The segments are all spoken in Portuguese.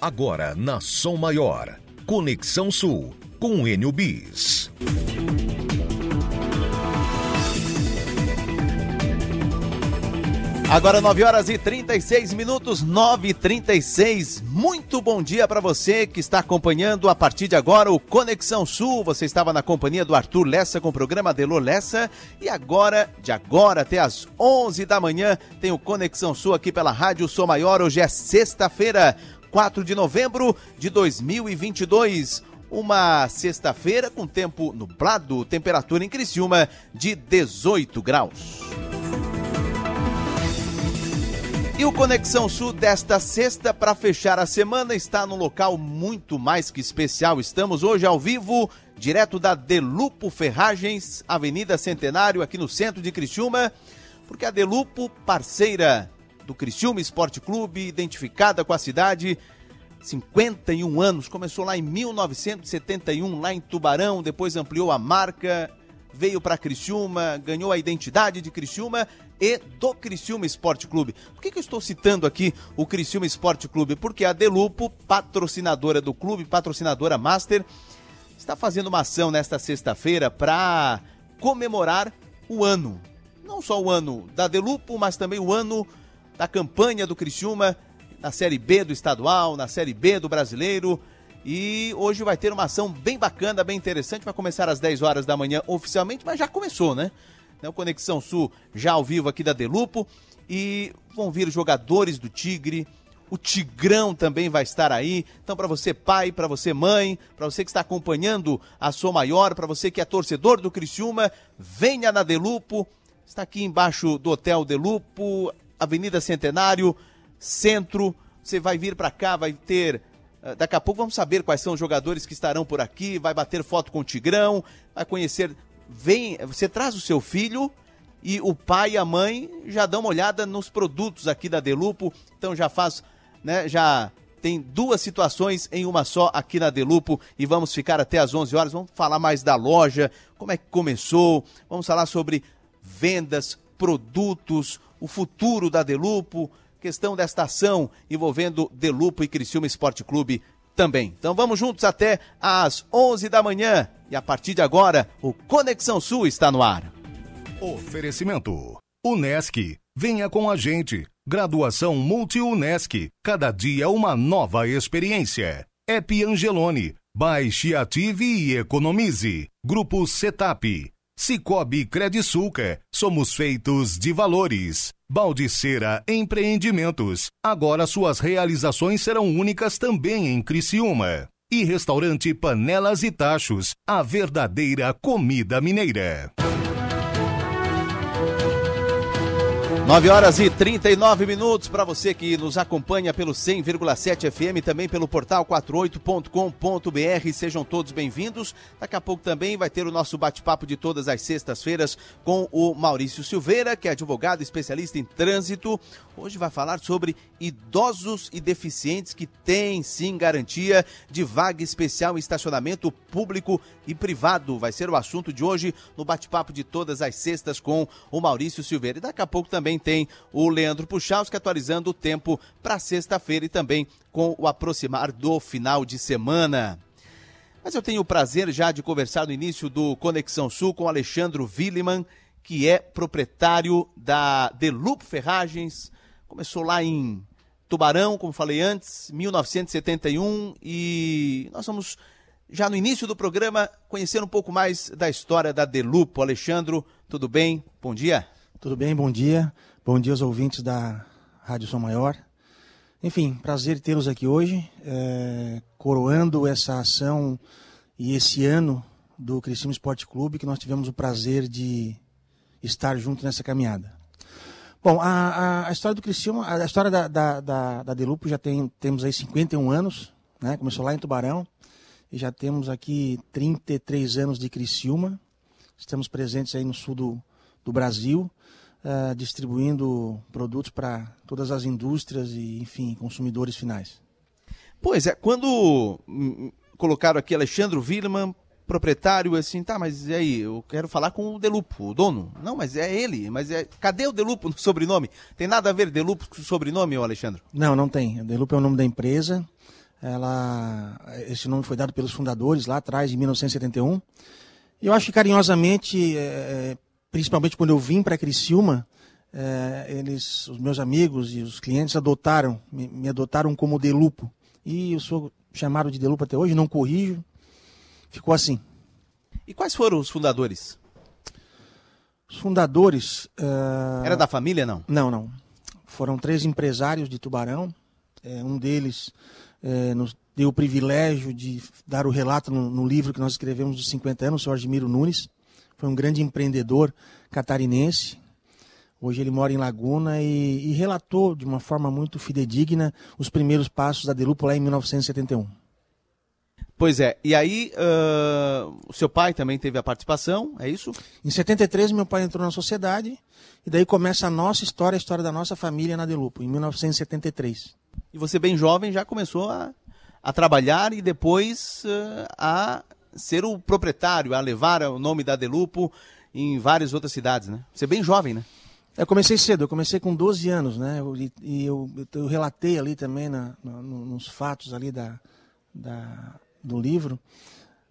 Agora na Som Maior. Conexão Sul com Enio Bis. Agora 9 horas e 36 minutos, 9 e 36. Muito bom dia para você que está acompanhando a partir de agora o Conexão Sul. Você estava na companhia do Arthur Lessa com o programa Delô Lessa e agora, de agora até as 11 da manhã, tem o Conexão Sul aqui pela Rádio Sou Maior. Hoje é sexta-feira, 4 de novembro de 2022. Uma sexta-feira com tempo nublado, temperatura em Criciúma de 18 graus. E o Conexão Sul desta sexta, para fechar a semana, está num local muito mais que especial. Estamos hoje ao vivo, direto da Delupo Ferragens, Avenida Centenário, aqui no centro de Criciúma, porque a Delupo, parceira do Criciúma Esporte Clube, identificada com a cidade, 51 anos, começou lá em 1971, lá em Tubarão, depois ampliou a marca, veio para Criciúma, ganhou a identidade de Criciúma e do Criciúma Esporte Clube. Por que, que eu estou citando aqui o Criciúma Esporte Clube? Porque a Delupo, patrocinadora do clube, patrocinadora master, está fazendo uma ação nesta sexta-feira para comemorar o ano. Não só o ano da Delupo, mas também o ano da campanha do Criciúma na Série B do estadual, na Série B do brasileiro. E hoje vai ter uma ação bem bacana, bem interessante. Vai começar às 10 horas da manhã oficialmente, mas já começou, né? né? O Conexão Sul já ao vivo aqui da Delupo. E vão vir jogadores do Tigre. O Tigrão também vai estar aí. Então, para você, pai, para você, mãe, para você que está acompanhando a sua maior, para você que é torcedor do Criciúma, venha na Delupo. Está aqui embaixo do Hotel Delupo, Avenida Centenário, Centro. Você vai vir para cá, vai ter eh, Daqui a pouco vamos saber quais são os jogadores que estarão por aqui, vai bater foto com o Tigrão, vai conhecer vem, você traz o seu filho e o pai e a mãe já dão uma olhada nos produtos aqui da Delupo, então já faz, né, já tem duas situações em uma só aqui na Delupo e vamos ficar até às 11 horas, vamos falar mais da loja, como é que começou, vamos falar sobre vendas, produtos, o futuro da Delupo, questão desta ação envolvendo Delupo e Criciúma Esporte Clube também. Então vamos juntos até às 11 da manhã e a partir de agora o Conexão Sul está no ar. Oferecimento: Unesc. Venha com a gente. Graduação Multi-Unesc. Cada dia uma nova experiência. Ep Angelone. Baixe, ative e economize. Grupo Setap. Cicobi Credisulca. Somos feitos de valores. Baldiceira Empreendimentos. Agora suas realizações serão únicas também em Criciúma. E restaurante Panelas e Tachos. A verdadeira comida mineira. 9 horas e 39 minutos para você que nos acompanha pelo 100,7 FM, também pelo portal 48.com.br. Sejam todos bem-vindos. Daqui a pouco também vai ter o nosso bate-papo de todas as sextas-feiras com o Maurício Silveira, que é advogado especialista em trânsito. Hoje vai falar sobre idosos e deficientes que têm sim garantia de vaga especial em estacionamento público e privado. Vai ser o assunto de hoje no bate-papo de todas as sextas com o Maurício Silveira. E daqui a pouco também tem o Leandro Puchalski atualizando o tempo para sexta-feira e também com o aproximar do final de semana. Mas eu tenho o prazer já de conversar no início do Conexão Sul com Alexandre Williman, que é proprietário da Delupo Ferragens. Começou lá em Tubarão, como falei antes, 1971, e nós vamos já no início do programa conhecer um pouco mais da história da Delupo. Alexandre, tudo bem? Bom dia. Tudo bem, bom dia. Bom dia aos ouvintes da Rádio Som Maior. Enfim, prazer tê-los aqui hoje, é, coroando essa ação e esse ano do Criciúma Esporte Clube, que nós tivemos o prazer de estar junto nessa caminhada. Bom, a, a, a história do Criciúma, a história da, da, da, da Delupo já tem, temos aí 51 anos, né? começou lá em Tubarão, e já temos aqui 33 anos de Criciúma, estamos presentes aí no sul do, do Brasil, uh, distribuindo produtos para todas as indústrias e, enfim, consumidores finais. Pois é, quando hum, colocaram aqui Alexandre Wilman, proprietário, assim, tá, mas e aí, eu quero falar com o Delupo, o dono. Não, mas é ele, mas é. Cadê o Delupo no sobrenome? Tem nada a ver Delupo com o sobrenome, Alexandre? Não, não tem. O Delupo é o nome da empresa. Ela, esse nome foi dado pelos fundadores lá atrás, em 1971. E eu acho que carinhosamente, é, principalmente quando eu vim para Criciúma, é, eles, os meus amigos e os clientes adotaram, me, me, adotaram como Delupo. E eu sou chamado de Delupo até hoje, não corrijo. Ficou assim. E quais foram os fundadores? Os fundadores. Uh... Era da família, não? Não, não. Foram três empresários de Tubarão. É, um deles é, nos deu o privilégio de dar o relato no, no, livro que nós escrevemos dos 50 anos, o senhor Admiro Nunes. Foi um grande empreendedor catarinense. Hoje ele mora em Laguna e, e relatou de uma forma muito fidedigna os primeiros passos da Delupo lá em 1971. Pois é, e aí uh, o seu pai também teve a participação, é isso? Em 73 meu pai entrou na sociedade e daí começa a nossa história, a história da nossa família na Delupo, em 1973. E você bem jovem já começou a, a trabalhar e depois uh, a ser o proprietário, a levar o nome da Delupo em várias outras cidades, né? Você bem jovem, né? Eu comecei cedo, eu comecei com 12 anos, né? E, e eu, eu, relatei ali também na, no, nos fatos ali da, da do livro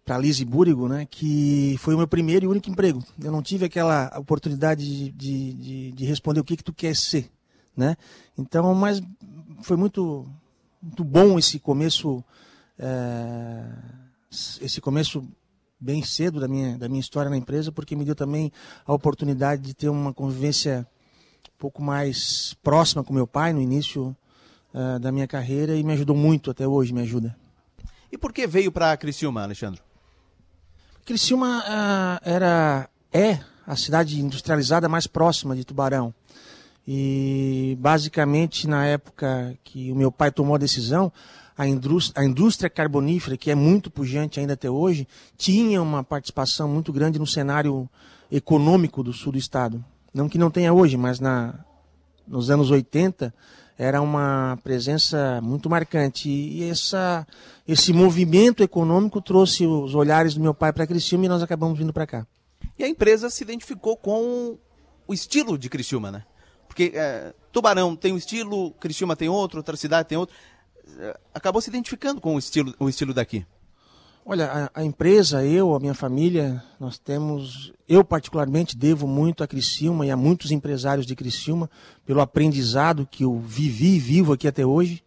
para Lise Búrigo, né, que foi o meu primeiro e único emprego. Eu não tive aquela oportunidade de, de, de, de responder o que, que tu quer ser, né? Então, mas foi muito, muito bom esse começo, é, esse começo bem cedo da minha, da minha história na empresa, porque me deu também a oportunidade de ter uma convivência um pouco mais próxima com meu pai no início uh, da minha carreira e me ajudou muito até hoje, me ajuda. E por que veio para Criciúma, Alexandre? Criciúma uh, era, é a cidade industrializada mais próxima de Tubarão. E basicamente na época que o meu pai tomou a decisão, a indústria, a indústria carbonífera, que é muito pujante ainda até hoje, tinha uma participação muito grande no cenário econômico do sul do estado. Não que não tenha hoje, mas na, nos anos 80 era uma presença muito marcante. E essa, esse movimento econômico trouxe os olhares do meu pai para Criciúma e nós acabamos vindo para cá. E a empresa se identificou com o estilo de Criciúma, né? Porque é, Tubarão tem um estilo, Criciúma tem outro, outra cidade tem outro. Acabou se identificando com o estilo, o estilo daqui. Olha, a, a, empresa, eu, a minha família, nós temos, eu particularmente devo muito a Criciúma e a muitos empresários de Criciúma pelo aprendizado que eu vivi e vivo aqui até hoje.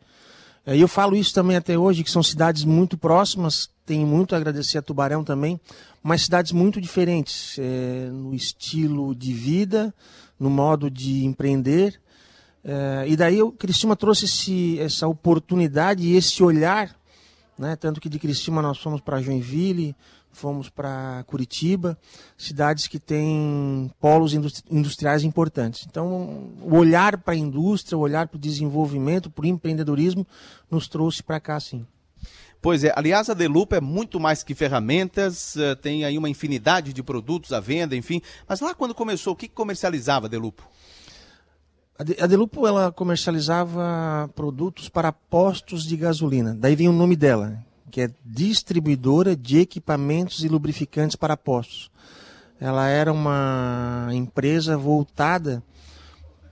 É, e eu falo isso também até hoje, que são cidades muito próximas, tenho muito a agradecer a Tubarão também, mas cidades muito diferentes é, no estilo de vida, no modo de empreender. É, e daí o Criciúma trouxe esse, essa oportunidade e esse olhar né? Tanto que de Cristina nós fomos para Joinville, fomos para Curitiba, cidades que têm polos industriais importantes. Então, o olhar para a indústria, o olhar para o desenvolvimento, para o empreendedorismo, nos trouxe para cá, sim. Pois é, aliás, a Delupa é muito mais que ferramentas, eh, tem aí uma infinidade de produtos à venda, enfim. Mas lá quando começou, o que comercializava a Delupo? A Delupo ela comercializava produtos para postos de gasolina. Daí vem o nome dela, que é distribuidora de equipamentos e lubrificantes para postos. Ela era uma empresa voltada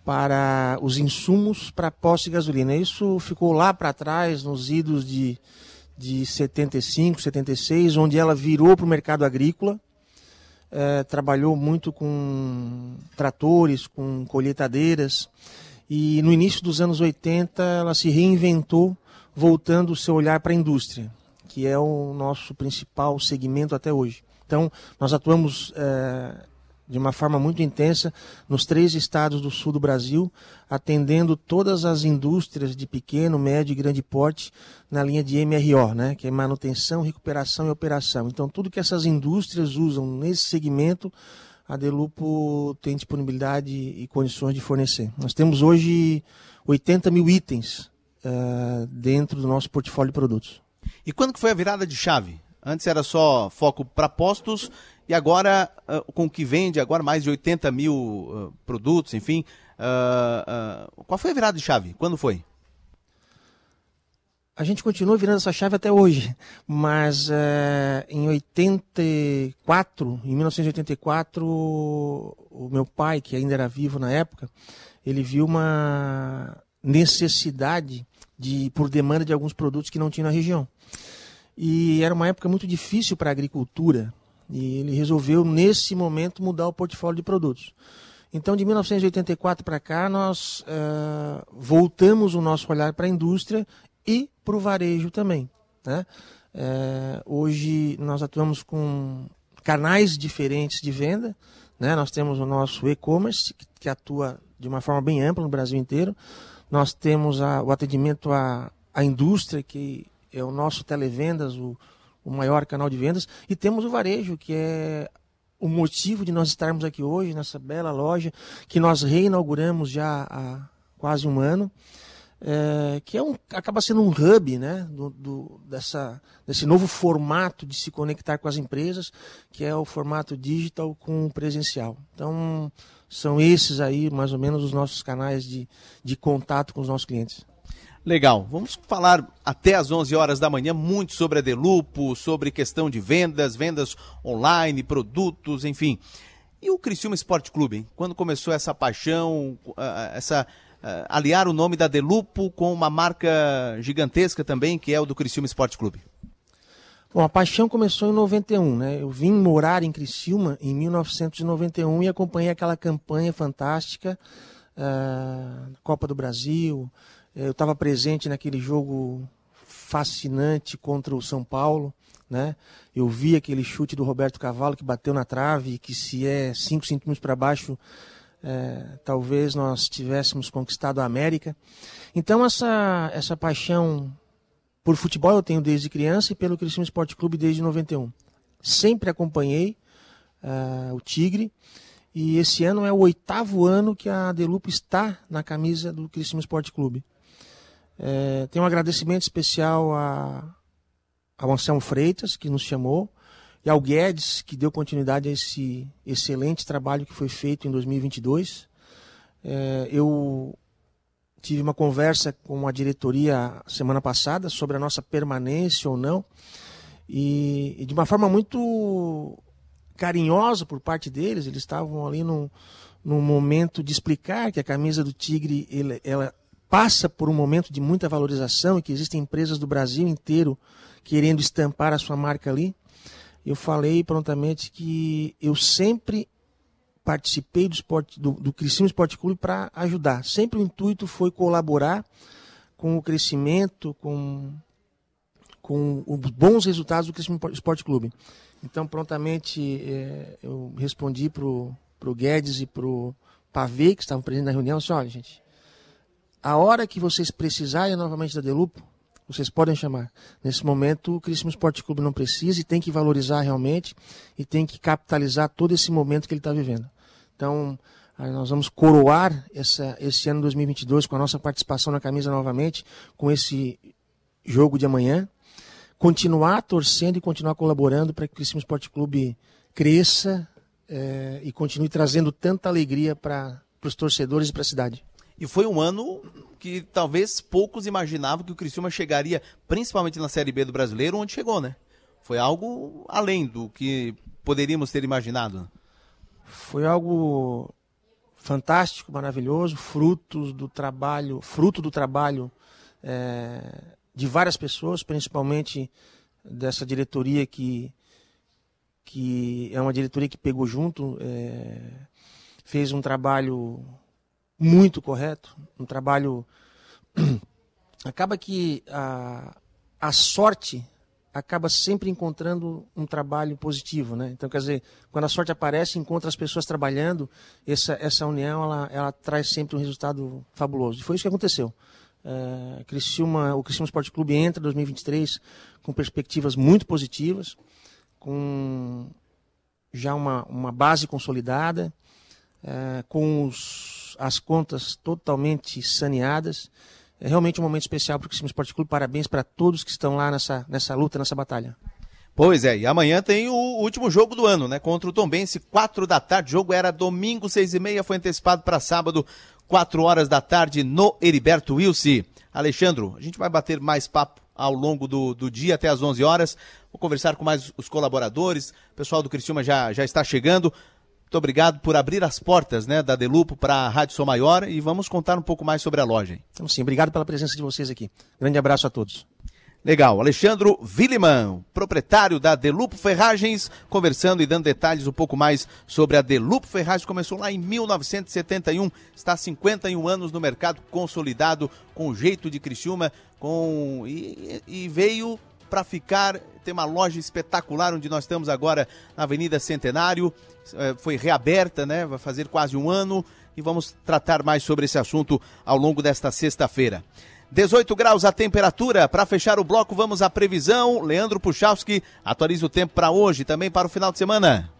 para os insumos para postos de gasolina. Isso ficou lá para trás, nos idos de, de 75, 76, onde ela virou para o mercado agrícola é, trabalhou muito com tratores, com colheitadeiras, e no início dos anos 80 ela se reinventou, voltando o seu olhar para a indústria, que é o nosso principal segmento até hoje. Então, nós atuamos é, de uma forma muito intensa nos três estados do sul do Brasil, atendendo todas as indústrias de pequeno, médio e grande porte na linha de MRO, né, que é manutenção, recuperação e operação. Então, tudo que essas indústrias usam nesse segmento, a Delupo tem disponibilidade e condições de fornecer. Nós temos hoje 80 mil itens uh, dentro do nosso portfólio de produtos. E quando que foi a virada de chave? Antes era só foco para postos e agora, uh, com o que vende, agora mais de 80 mil uh, produtos, enfim. Uh, qual foi a virada de chave? Quando foi? A gente continua virando essa chave até hoje, mas eh, em 84, em 1984, o meu pai, que ainda era vivo na época, ele viu uma necessidade de por demanda de alguns produtos que não tinha na região. E era uma época muito difícil para a agricultura, e ele resolveu, nesse momento, mudar o portfólio de produtos. Então, de 1984 para cá, nós uh, voltamos o nosso olhar para a indústria e para o varejo também. Né? Uh, hoje, nós atuamos com canais diferentes de venda. Né? Nós temos o nosso e-commerce, que, atua de uma forma bem ampla no Brasil inteiro. Nós temos a, o atendimento à, à indústria, que é o nosso televendas, o, o maior canal de vendas. E temos o varejo, que é o motivo de nós estarmos aqui hoje, nessa bela loja, que nós reinauguramos já há quase um ano, é, que é um, acaba sendo um hub né, do, do, dessa, desse novo formato de se conectar com as empresas, que é o formato digital com presencial. Então, são esses aí, mais ou menos, os nossos canais de, de contato com os nossos clientes. Legal. Vamos falar até às 11 horas da manhã muito sobre a Delupo, sobre questão de vendas, vendas online, produtos, enfim. E o Criciúma Esporte Clube, hein? quando começou essa paixão, essa aliar o nome da Delupo com uma marca gigantesca também, que é o do Criciúma Esporte Clube? Bom, a paixão começou em 91, né? Eu vim morar em Criciúma em 1991 e acompanhei aquela campanha fantástica, uh, Copa do Brasil, eu estava presente naquele jogo fascinante contra o São Paulo, né? Eu vi aquele chute do Roberto Cavalo que bateu na trave, que se é 5 centímetros para baixo, é, talvez nós tivéssemos conquistado a América. Então essa, essa paixão por futebol eu tenho desde criança e pelo Criciúma Esporte Clube desde 91. Sempre acompanhei uh, o Tigre e esse ano é o oitavo ano que a Delupo está na camisa do Criciúma Esporte Clube. É, tem um agradecimento especial a, ao Anselmo Freitas, que nos chamou, e ao Guedes, que deu continuidade a esse excelente trabalho que foi feito em 2022. É, eu tive uma conversa com a diretoria semana passada sobre a nossa permanência ou não, e, e de uma forma muito carinhosa por parte deles, eles estavam ali num, num momento de explicar que a camisa do Tigre ela passa por um momento de muita valorização e que existem empresas do Brasil inteiro querendo estampar a sua marca ali. Eu falei prontamente que eu sempre participei do esporte do, do Criciúma Esporte Clube para ajudar. Sempre o intuito foi colaborar com o crescimento, com, com os bons resultados do Criciúma Esporte Clube. Então, prontamente, é, eu respondi para o Guedes e para o Pavê, que estavam presentes na reunião, assim, olha, gente, a hora que vocês precisarem novamente da Delupo, vocês podem chamar. Nesse momento, o Criciúma Esporte Clube não precisa e tem que valorizar realmente e tem que capitalizar todo esse momento que ele está vivendo. Então, nós vamos coroar essa, esse ano 2022 com a nossa participação na camisa novamente, com esse jogo de amanhã. Continuar torcendo e continuar colaborando para que o Criciúma Esporte Clube cresça é, e continue trazendo tanta alegria para os torcedores e para a cidade. E foi um ano que talvez poucos imaginavam que o Criciúma chegaria, principalmente na Série B do Brasileiro, onde chegou, né? Foi algo além do que poderíamos ter imaginado. Foi algo fantástico, maravilhoso, frutos do trabalho, fruto do trabalho é, de várias pessoas, principalmente dessa diretoria que que é uma diretoria que pegou junto, é, fez um trabalho muito correto, um trabalho. acaba que a, a sorte acaba sempre encontrando um trabalho positivo, né? Então, quer dizer, quando a sorte aparece, encontra as pessoas trabalhando, essa, essa união, ela, ela traz sempre um resultado fabuloso. E foi isso que aconteceu. É, Criciúma, o Criciúma Esporte Clube entra em 2023 com perspectivas muito positivas, com já uma, uma base consolidada, é, com os as contas totalmente saneadas. É realmente um momento especial para o Criciúma Esporte Clube. Parabéns para todos que estão lá nessa, nessa luta, nessa batalha. Pois é, e amanhã tem o último jogo do ano, né? Contra o Tombense, quatro da tarde. O jogo era domingo, seis e meia, foi antecipado para sábado, quatro horas da tarde, no Heriberto Wilson. Alexandro, a gente vai bater mais papo ao longo do, do dia até às 11 horas. Vou conversar com mais os colaboradores. O pessoal do Criciúma já, já está chegando. Muito obrigado por abrir as portas né, da Delupo para a Rádio Som Maior e vamos contar um pouco mais sobre a loja. Então, sim, obrigado pela presença de vocês aqui. Grande abraço a todos. Legal. Alexandro Williman, proprietário da Delupo Ferragens, conversando e dando detalhes um pouco mais sobre a Delupo Ferragens. Começou lá em 1971, está há 51 anos no mercado consolidado, com o jeito de Criciúma, com e, e veio para ficar. Tem uma loja espetacular onde nós estamos agora na Avenida Centenário. É, foi reaberta, né? Vai fazer quase um ano e vamos tratar mais sobre esse assunto ao longo desta sexta-feira. 18 graus a temperatura. Para fechar o bloco, vamos à previsão. Leandro Puchalski atualiza o tempo para hoje, também para o final de semana.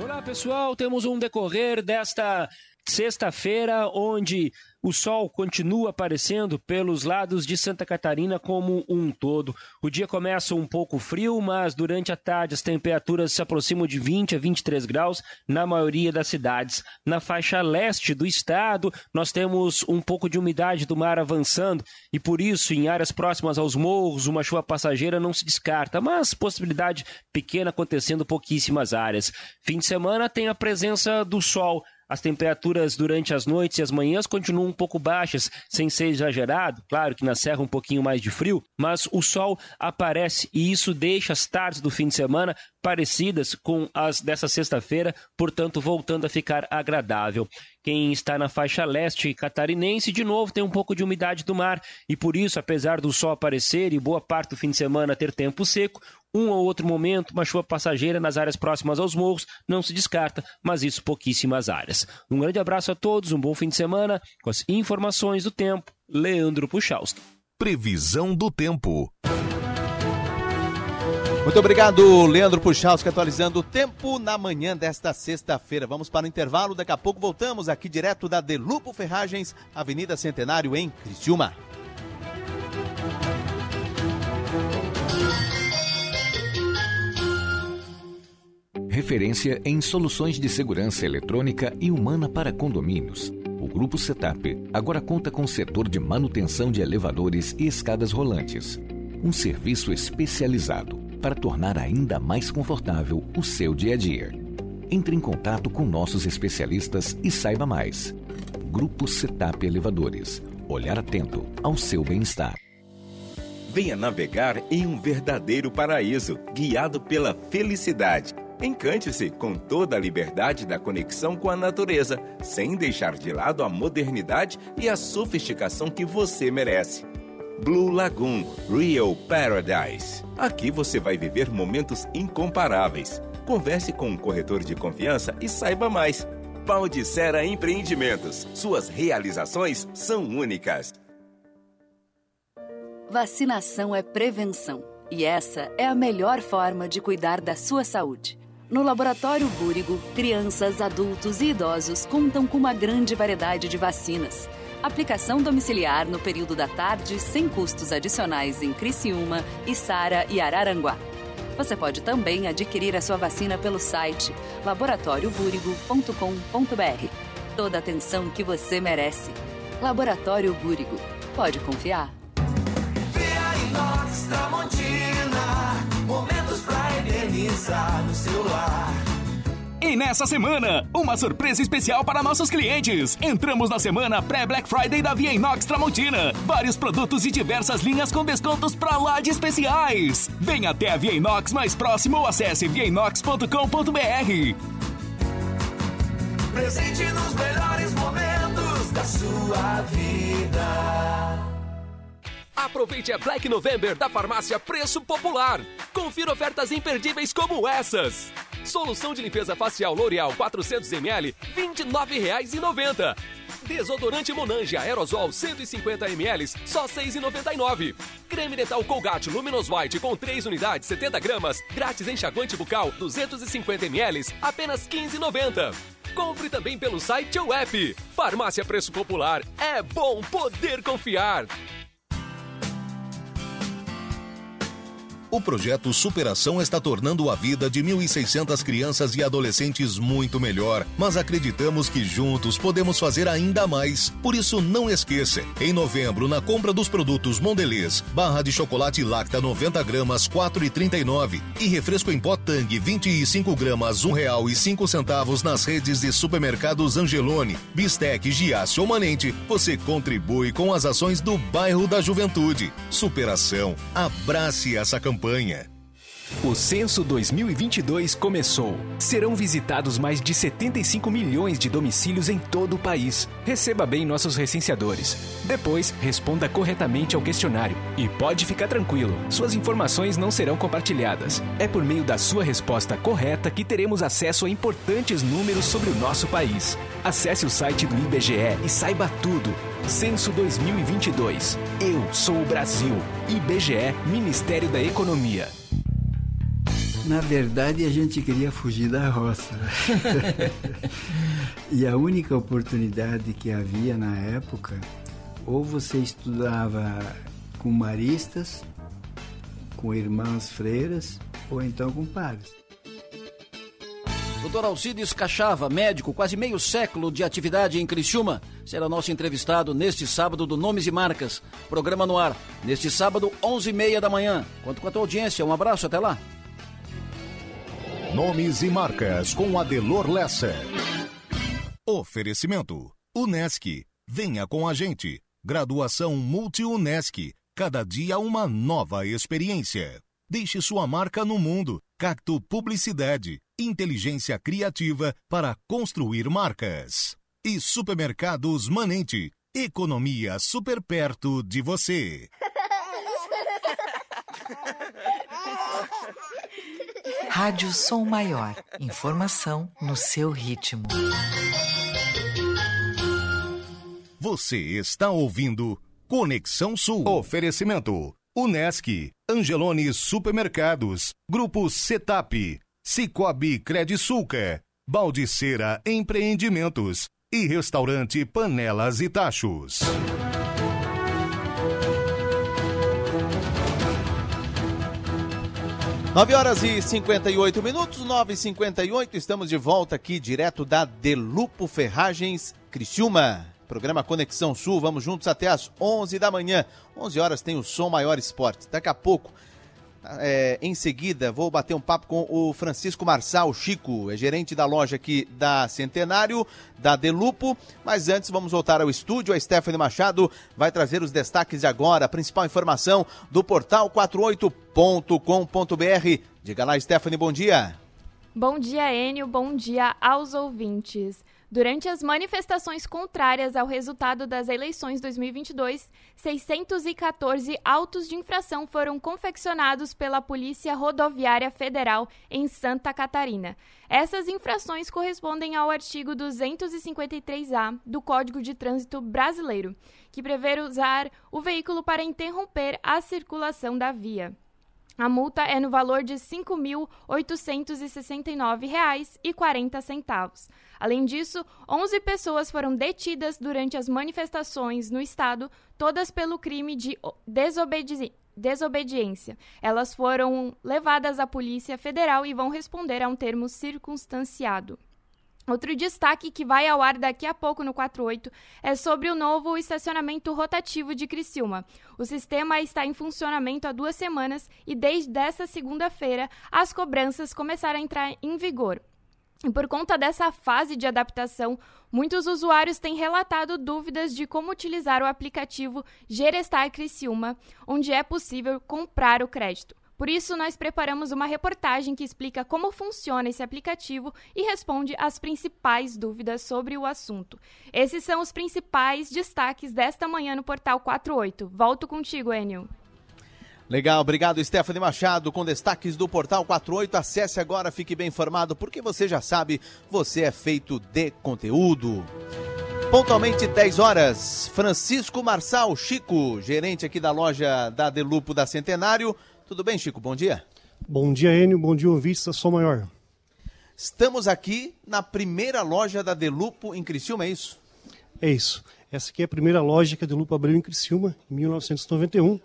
Olá, pessoal. Temos um decorrer desta sexta-feira, onde o sol continua aparecendo pelos lados de Santa Catarina como um todo. O dia começa um pouco frio, mas durante a tarde as temperaturas se aproximam de 20 a 23 graus na maioria das cidades. Na faixa leste do estado, nós temos um pouco de umidade do mar avançando e por isso, em áreas próximas aos morros, uma chuva passageira não se descarta, mas possibilidade pequena acontecendo em pouquíssimas áreas. Fim de semana tem a presença do sol as temperaturas durante as noites e as manhãs continuam um pouco baixas, sem ser exagerado. Claro que na serra um pouquinho mais de frio, mas o sol aparece e isso deixa as tardes do fim de semana parecidas com as dessa sexta-feira, portanto, voltando a ficar agradável. Quem está na faixa leste catarinense, de novo, tem um pouco de umidade do mar e por isso, apesar do sol aparecer e boa parte do fim de semana ter tempo seco, um ou outro momento, uma chuva passageira nas áreas próximas aos morros não se descarta, mas isso pouquíssimas áreas. Um grande abraço a todos, um bom fim de semana com as informações do tempo. Leandro Puchalski. Previsão do tempo. Muito obrigado, Leandro Puchalski, atualizando o tempo na manhã desta sexta-feira. Vamos para o intervalo, daqui a pouco voltamos aqui direto da Delupo Ferragens, Avenida Centenário, em Criciúma. Referência em soluções de segurança eletrônica e humana para condomínios. O Grupo Setup agora conta com o setor de manutenção de elevadores e escadas rolantes. Um serviço especializado para tornar ainda mais confortável o seu dia a dia. Entre em contato com nossos especialistas e saiba mais. Grupo Setup Elevadores. Olhar atento ao seu bem-estar. Venha navegar em um verdadeiro paraíso, guiado pela felicidade. Encante-se com toda a liberdade da conexão com a natureza, sem deixar de lado a modernidade e a sofisticação que você merece. Blue Lagoon Real Paradise. Aqui você vai viver momentos incomparáveis. Converse com um corretor de confiança e saiba mais. Pau de Sera Empreendimentos. Suas realizações são únicas. Vacinação é prevenção. E essa é a melhor forma de cuidar da sua saúde. No Laboratório Búrigo, crianças, adultos e idosos contam com uma grande variedade de vacinas. Aplicação domiciliar no período da tarde sem custos adicionais em Criciúma, Içara e Araranguá. Você pode também adquirir a sua vacina pelo site laboratóriobúrigo.com.br. Toda a atenção que você merece. Laboratório Búrigo. Pode confiar. Inox Tramontina, momentos pra eternizar no celular. E nessa semana, uma surpresa especial para nossos clientes. Entramos na semana pré-Black Friday da Via Inox Tramontina. Vários produtos e diversas linhas com descontos pra lá de especiais. Venha até a Via Inox mais próximo ou acesse viainox.com.br. Presente nos melhores momentos da sua vida. Aproveite a Black November da farmácia Preço Popular. Confira ofertas imperdíveis como essas. Solução de limpeza facial L'Oreal 400ml, R$ 29,90. Desodorante Monange Aerosol 150ml, só R$ 6,99. Creme dental Colgate Luminous White com 3 unidades, 70 gramas, grátis enxaguante bucal 250ml, apenas R$ 15,90. Compre também pelo site ou app. Farmácia Preço Popular. É bom poder confiar. O projeto Superação está tornando a vida de 1.600 crianças e adolescentes muito melhor, mas acreditamos que juntos podemos fazer ainda mais. Por isso, não esqueça, em novembro, na compra dos produtos Mondelez, barra de chocolate Lacta 90 gramas, 4,39 e refresco em pó Tang 25 gramas, R$ 1,05 nas redes de supermercados Angelone, Bistec, Giasse ou Manente, você contribui com as ações do bairro da Juventude. Superação. Abrace essa campanha campanha. O Censo 2022 começou. Serão visitados mais de 75 milhões de domicílios em todo o país. Receba bem nossos recenseadores. Depois, responda corretamente ao questionário. E pode ficar tranquilo, suas informações não serão compartilhadas. É por meio da sua resposta correta que teremos acesso a importantes números sobre o nosso país. Acesse o site do IBGE e saiba tudo. Censo 2022. Eu sou o Brasil. IBGE, Ministério da Economia. Na verdade, a gente queria fugir da roça. e a única oportunidade que havia na época, ou você estudava com maristas, com irmãs freiras, ou então com padres. Doutor Alcides Cachava, médico, quase meio século de atividade em Criciúma, será nosso entrevistado neste sábado do Nomes e Marcas. Programa no ar, neste sábado, 11h30 da manhã. Conto com a tua audiência. Um abraço, até lá. Nomes e marcas com Adelor Lessa. Oferecimento: Unesc. Venha com a gente. Graduação Multi-Unesc. Cada dia uma nova experiência. Deixe sua marca no mundo. Cacto Publicidade. Inteligência criativa para construir marcas. E Supermercados Manente. Economia super perto de você. Rádio Som Maior. Informação no seu ritmo. Você está ouvindo Conexão Sul. Oferecimento: Unesc, Angelone Supermercados, Grupo Setap, Cicobi Credisulca, Baldiceira Empreendimentos e Restaurante Panelas e Tachos. 9 horas e 58 minutos, 9 e 58 estamos de volta aqui direto da Delupo Ferragens Criciúma. Programa Conexão Sul, vamos juntos até as 11 da manhã. 11 horas tem o Som Maior Esporte. Daqui a pouco, é, em seguida, vou bater um papo com o Francisco Marçal Chico, é gerente da loja aqui da Centenário, da Delupo. Mas antes, vamos voltar ao estúdio. A Stephanie Machado vai trazer os destaques de agora, a principal informação do portal 48.com.br. Diga lá, Stephanie, bom dia. Bom dia, Enio. Bom dia aos ouvintes. Durante as manifestações contrárias ao resultado das eleições 2022, 614 autos de infração foram confeccionados pela Polícia Rodoviária Federal em Santa Catarina. Essas infrações correspondem ao artigo 253-A do Código de Trânsito Brasileiro, que prevê usar o veículo para interromper a circulação da via. A multa é no valor de R$ 5.869,40. Além disso, 11 pessoas foram detidas durante as manifestações no estado, todas pelo crime de desobedi desobediência. Elas foram levadas à Polícia Federal e vão responder a um termo circunstanciado. Outro destaque que vai ao ar daqui a pouco no 48 é sobre o novo estacionamento rotativo de Criciúma. O sistema está em funcionamento há duas semanas e desde essa segunda-feira as cobranças começaram a entrar em vigor. E por conta dessa fase de adaptação, muitos usuários têm relatado dúvidas de como utilizar o aplicativo Gerestar Criciúma, onde é possível comprar o crédito. Por isso, nós preparamos uma reportagem que explica como funciona esse aplicativo e responde às principais dúvidas sobre o assunto. Esses são os principais destaques desta manhã no Portal 48. Volto contigo, Enio. Legal, obrigado Stephanie Machado com destaques do Portal 48. Acesse agora, fique bem informado, porque você já sabe, você é feito de conteúdo. Pontualmente 10 horas, Francisco Marçal Chico, gerente aqui da loja da Delupo da Centenário. Tudo bem, Chico? Bom dia. Bom dia, Enio. Bom dia, ouvintes da Som Maior. Estamos aqui na primeira loja da Delupo em Criciúma, é isso? É isso. Essa aqui é a primeira loja que a Delupo abriu em Criciúma, em 1991.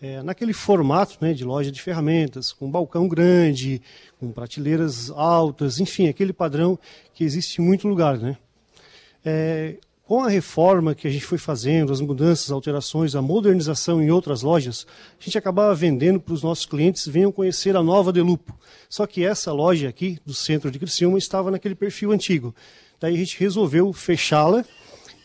é, naquele formato né, de loja de ferramentas, com balcão grande, com prateleiras altas, enfim, aquele padrão que existe em muito lugar. Né? É, com a reforma que a gente foi fazendo, as mudanças, alterações, a modernização em outras lojas, a gente acabava vendendo para os nossos clientes, venham conhecer a nova Delupo. Só que essa loja aqui, do centro de Criciúma, estava naquele perfil antigo. Daí a gente resolveu fechá-la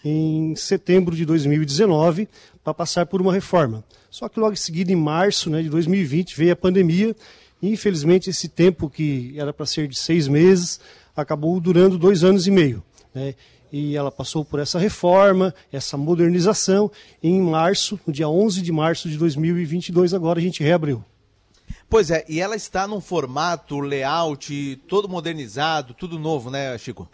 em setembro de 2019 para passar por uma reforma. Só que logo em seguida, em março né, de 2020, veio a pandemia e infelizmente esse tempo que era para ser de seis meses acabou durando dois anos e meio. Né? E ela passou por essa reforma, essa modernização. E em março, no dia 11 de março de 2022, agora a gente reabriu. Pois é, e ela está num formato, layout, todo modernizado, tudo novo, né, Chico?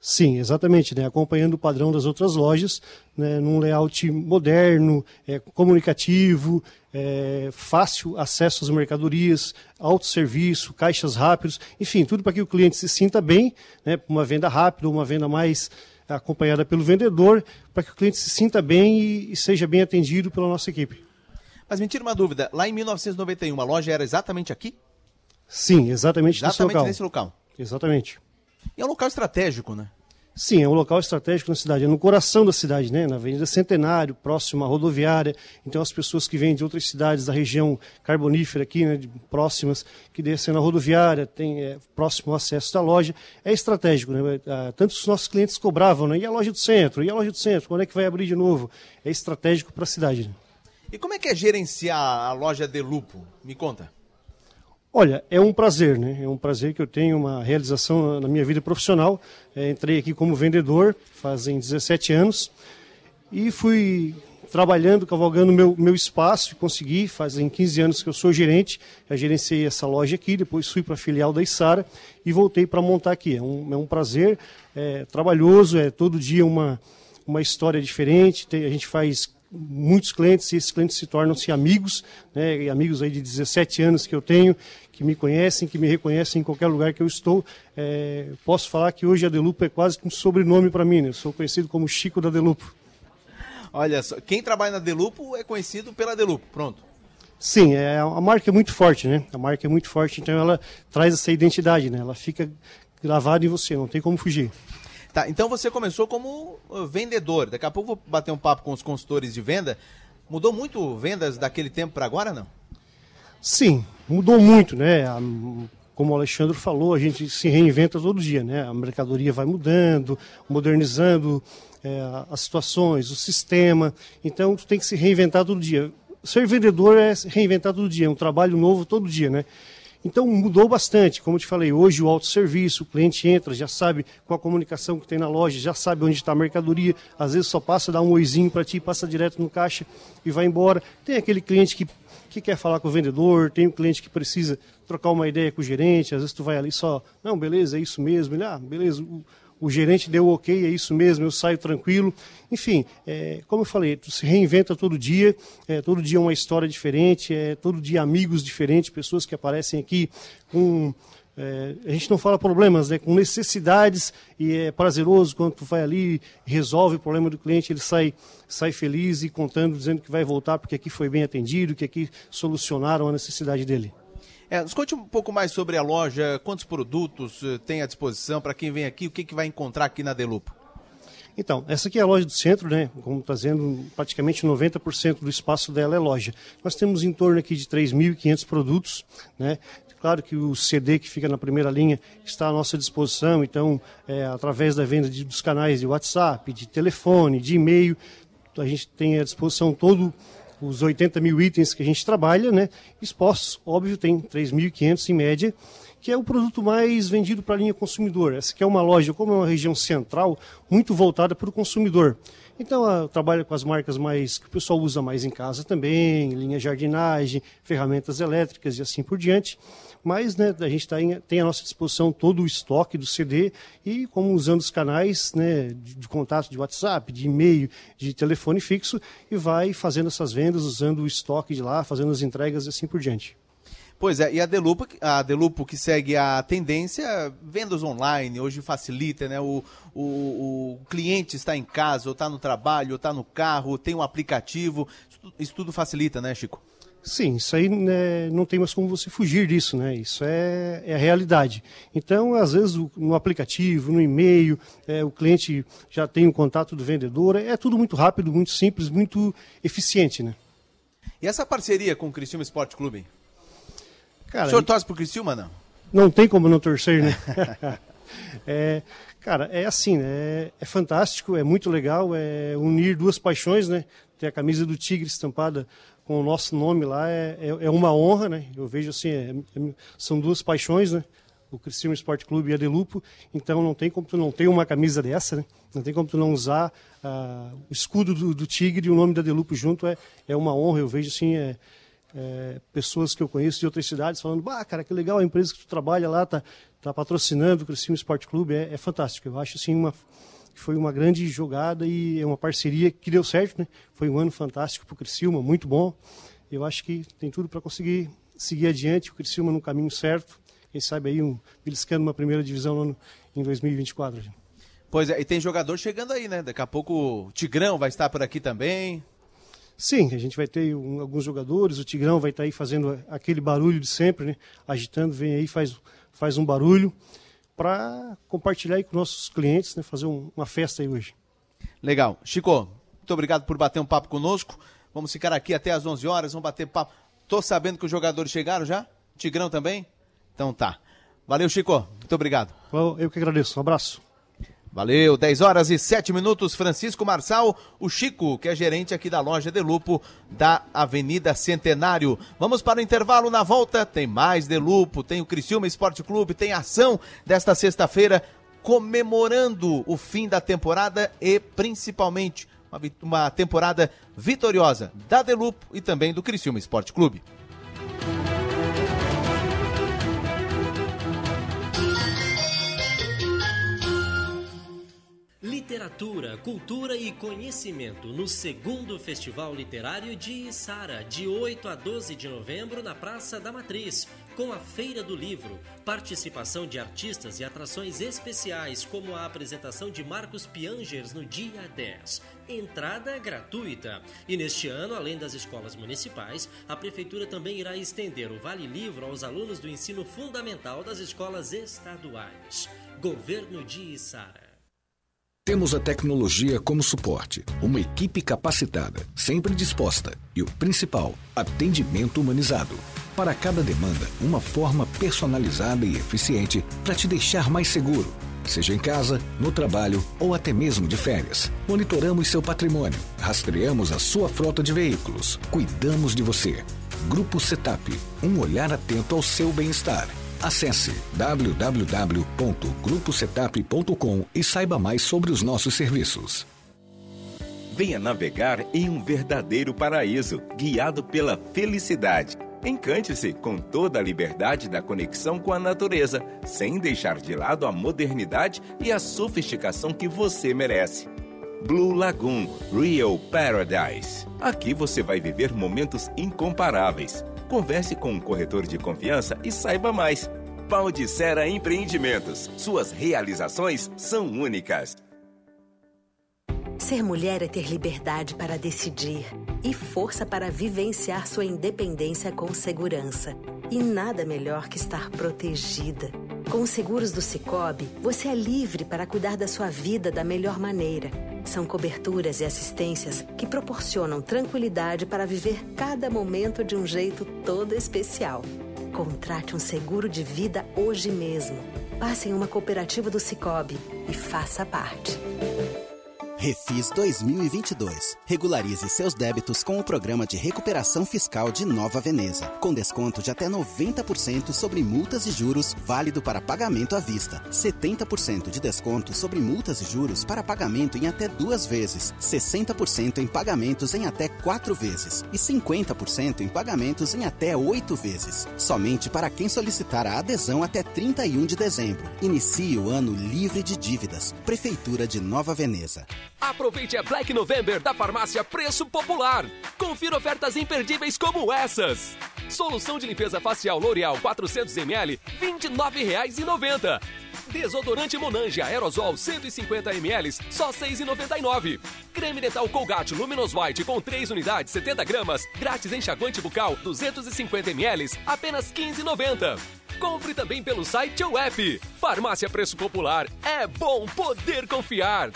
Sim, exatamente, né? acompanhando o padrão das outras lojas, né? num layout moderno, é, comunicativo, é, fácil acesso às mercadorias, autosserviço, caixas rápidos, enfim, tudo para que o cliente se sinta bem, né? uma venda rápida, uma venda mais acompanhada pelo vendedor, para que o cliente se sinta bem e, e seja bem atendido pela nossa equipe. Mas me tira uma dúvida, lá em 1991 a loja era exatamente aqui? Sim, exatamente, exatamente nesse local. nesse local. Exatamente. E é um local estratégico, né? Sim, é um local estratégico na cidade, é no coração da cidade, né? na Avenida Centenário, próximo à rodoviária. Então, as pessoas que vêm de outras cidades da região carbonífera aqui, né, de, próximas, que descem na rodoviária, tem é, próximo acesso da loja, é estratégico. Né? Ah, tanto os nossos clientes cobravam, né? e a loja do centro, e a loja do centro, quando é que vai abrir de novo? É estratégico para a cidade. Né? E como é que é gerenciar a loja de Lupo? Me conta. Olha, é um prazer, né? É um prazer que eu tenho uma realização na minha vida profissional. É, entrei aqui como vendedor fazem 17 anos e fui trabalhando, cavalgando meu, meu espaço e consegui, fazem 15 anos que eu sou gerente, já gerenciei essa loja aqui, depois fui para a filial da Isara e voltei para montar aqui. É um, é um prazer, é trabalhoso, é todo dia uma, uma história diferente, tem, a gente faz muitos clientes e esses clientes se tornam-se amigos, né, amigos aí de 17 anos que eu tenho, que me conhecem, que me reconhecem em qualquer lugar que eu estou. É, posso falar que hoje a Delupo é quase um sobrenome para mim, né? eu sou conhecido como Chico da Delupo. Olha só, quem trabalha na Delupo é conhecido pela Delupo, pronto. Sim, é, a marca é muito forte, né? A marca é muito forte, então ela traz essa identidade, né? Ela fica gravada em você, não tem como fugir. Tá, então você começou como uh, vendedor. Daqui a pouco vou bater um papo com os consultores de venda. Mudou muito vendas daquele tempo para agora, não? Sim, mudou muito, né? Como o Alexandre falou, a gente se reinventa todo dia, né? A mercadoria vai mudando, modernizando é, as situações, o sistema. Então, tu tem que se reinventar todo dia. Ser vendedor é reinventar todo dia, é um trabalho novo todo dia, né? Então mudou bastante, como te falei, hoje o autosserviço, o cliente entra, já sabe qual a comunicação que tem na loja, já sabe onde está a mercadoria, às vezes só passa, dá um oizinho para ti, passa direto no caixa e vai embora. Tem aquele cliente que, que quer falar com o vendedor, tem um cliente que precisa trocar uma ideia com o gerente, às vezes tu vai ali só, não, beleza, é isso mesmo, ele, ah, beleza, o gerente deu ok, é isso mesmo, eu saio tranquilo. Enfim, é, como eu falei, tu se reinventa todo dia, é, todo dia uma história diferente, é, todo dia amigos diferentes, pessoas que aparecem aqui com. É, a gente não fala problemas, né, com necessidades, e é prazeroso quando tu vai ali, resolve o problema do cliente, ele sai, sai feliz e contando, dizendo que vai voltar porque aqui foi bem atendido, que aqui solucionaram a necessidade dele. É, nos conte um pouco mais sobre a loja, quantos produtos uh, tem à disposição para quem vem aqui, o que, que vai encontrar aqui na Delupo? Então, essa aqui é a loja do centro, né? Como está dizendo, praticamente 90% do espaço dela é loja. Nós temos em torno aqui de 3.500 produtos, né? Claro que o CD que fica na primeira linha está à nossa disposição, então, é, através da venda de, dos canais de WhatsApp, de telefone, de e-mail, a gente tem à disposição todo os 80 mil itens que a gente trabalha, né? Expostos, óbvio, tem 3.500 em média, que é o produto mais vendido para a linha consumidor. Essa que é uma loja, como é uma região central, muito voltada para o consumidor. Então, eu trabalho com as marcas mais que o pessoal usa mais em casa também, linha jardinagem, ferramentas elétricas e assim por diante mas né, a gente tá em, tem à nossa disposição todo o estoque do CD e como usando os canais né, de, de contato de WhatsApp, de e-mail, de telefone fixo e vai fazendo essas vendas, usando o estoque de lá, fazendo as entregas e assim por diante. Pois é, e a Delupo, a Delupo que segue a tendência, vendas online, hoje facilita, né? O, o, o cliente está em casa, ou está no trabalho, ou está no carro, tem um aplicativo, isso tudo facilita, né, Chico? Sim, isso aí né, não tem mais como você fugir disso, né? Isso é, é a realidade. Então, às vezes, o- no aplicativo, no e-mail, é, o cliente já tem o contato do vendedor, é tudo muito rápido, muito simples, muito eficiente, né? E essa parceria com o Criciúma Esporte Clube? Cara, o senhor torce pro Criciúma, não? Não tem como não torcer, né? É, cara, é assim, né? É, fantástico, é muito legal, é unir duas paixões, né? Ter a camisa do Tigre estampada com o nosso nome lá é, é, é uma honra, né? Eu vejo assim, é- é- são duas paixões, né? O Criciúma Esporte Clube e a Delupo, então não tem como tu não ter uma camisa dessa, né? Não tem como tu não usar ah, o escudo do, do Tigre e o nome da Delupo junto, é, é uma honra, eu vejo assim, é, é, pessoas que eu conheço de outras cidades falando, bah, cara, que legal a empresa que tu trabalha lá, tá, tá patrocinando o Criciúma Esporte Clube, é, é fantástico. Eu acho assim uma foi uma grande jogada e é uma parceria que deu certo, né? Foi um ano fantástico para o Criciúma, muito bom. Eu acho que tem tudo para conseguir seguir adiante, o Criciúma no caminho certo. Quem sabe aí um beliscando uma primeira divisão no ano, em 2024. gente. Pois é, e tem jogador chegando aí, né? Daqui a pouco o Tigrão vai estar por aqui também. Sim, a gente vai ter um- alguns jogadores, o Tigrão vai estar aí fazendo aquele barulho de sempre, né? Agitando, vem aí, faz, faz um barulho para compartilhar aí com nossos clientes, né? Fazer um- uma festa aí hoje. Legal. Chico, muito obrigado por bater um papo conosco. Vamos ficar aqui até às 11 horas, vamos bater papo. Tô sabendo que os jogadores chegaram já? Tigrão também? Então tá. Valeu, Chico. Muito obrigado. Eu que agradeço. Um abraço. Valeu, 10 horas e 7 minutos. Francisco Marçal, o Chico, que é gerente aqui da loja Delupo da Avenida Centenário. Vamos para o intervalo na volta. Tem mais Delupo, tem o Criciúma Esporte Clube, tem ação desta sexta-feira comemorando o fim da temporada e principalmente uma, uma temporada vitoriosa da Delupo e também do Criciúma Esporte Clube. Literatura, cultura e conhecimento no segundo Festival Literário de Içara, de 8 a 12 de novembro na Praça da Matriz, com a Feira do Livro, participação de artistas e atrações especiais, como a apresentação de Marcos Piangers no dia 10. Entrada gratuita. E neste ano, além das escolas municipais, a Prefeitura também irá estender o Vale Livro aos alunos do ensino fundamental das escolas estaduais. Governo de Içara. Temos a tecnologia como suporte, uma equipe capacitada, sempre disposta e o principal, atendimento humanizado. Para cada demanda, uma forma personalizada e eficiente para te deixar mais seguro. Seja em casa, no trabalho ou até mesmo de férias. Monitoramos seu patrimônio, rastreamos a sua frota de veículos, cuidamos de você. Grupo Setap, um olhar atento ao seu bem-estar. Acesse www.gruposetap.com e saiba mais sobre os nossos serviços. Venha navegar em um verdadeiro paraíso, guiado pela felicidade. Encante-se com toda a liberdade da conexão com a natureza, sem deixar de lado a modernidade e a sofisticação que você merece. Blue Lagoon Real Paradise. Aqui você vai viver momentos incomparáveis. Converse com um corretor de confiança e saiba mais. Paldicera Empreendimentos. Suas realizações são únicas. Ser mulher é ter liberdade para decidir e força para vivenciar sua independência com segurança. E nada melhor que estar protegida. Com os seguros do Cicobi, você é livre para cuidar da sua vida da melhor maneira. São coberturas e assistências que proporcionam tranquilidade para viver cada momento de um jeito todo especial. Contrate um seguro de vida hoje mesmo. Passe em uma cooperativa do Cicobi e faça parte. Refis 2022. Regularize seus débitos com o programa de recuperação fiscal de Nova Veneza, com desconto de até 90% sobre multas e juros, válido para pagamento à vista. 70% de desconto sobre multas e juros para pagamento em até duas vezes, 60% em pagamentos em até quatro vezes e 50% em pagamentos em até oito vezes. Somente para quem solicitar a adesão até 31 de dezembro. Inicie o ano livre de dívidas. Prefeitura de Nova Veneza. Aproveite a Black November da farmácia Preço Popular. Confira ofertas imperdíveis como essas. Solução de limpeza facial L'Oreal 400ml, R$ 29,90. Desodorante Monange Aerosol 150 ml, só 6,99. Creme dental Colgate Luminous White com 3 unidades, 70 gramas, grátis enxaguante bucal 250 ml, apenas 15,90. Compre também pelo site ou app. Farmácia Preço Popular. É bom poder confiar.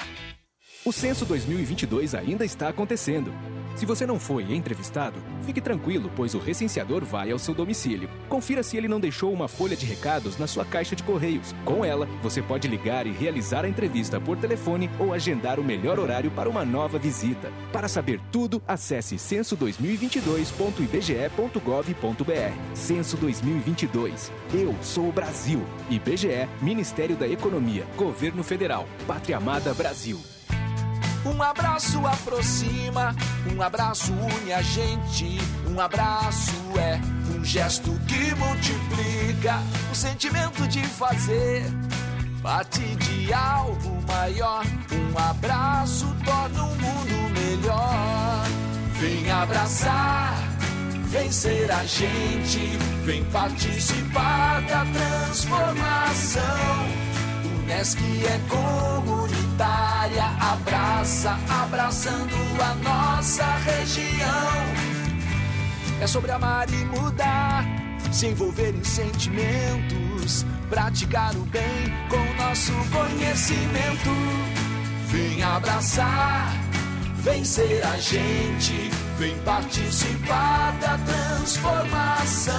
O Censo 2022 ainda está acontecendo. Se você não foi entrevistado, fique tranquilo, pois o recenseador vai ao seu domicílio. Confira se ele não deixou uma folha de recados na sua caixa de correios. Com ela, você pode ligar e realizar a entrevista por telefone ou agendar o melhor horário para uma nova visita. Para saber tudo, acesse censo2022.ibge.gov.br. Censo 2022. Eu sou o Brasil. IBGE, Ministério da Economia, Governo Federal, Pátria Amada Brasil. Um abraço aproxima, um abraço une a gente. Um abraço é um gesto que multiplica o sentimento de fazer parte de algo maior. Um abraço torna o mundo melhor. Vem abraçar, vem ser a gente, vem participar da transformação. Unesc é comunitária, abraça, abraçando a nossa região. É sobre amar e mudar, se envolver em sentimentos, praticar o bem com nosso conhecimento. Vem abraçar, vem ser a gente, vem participar da transformação.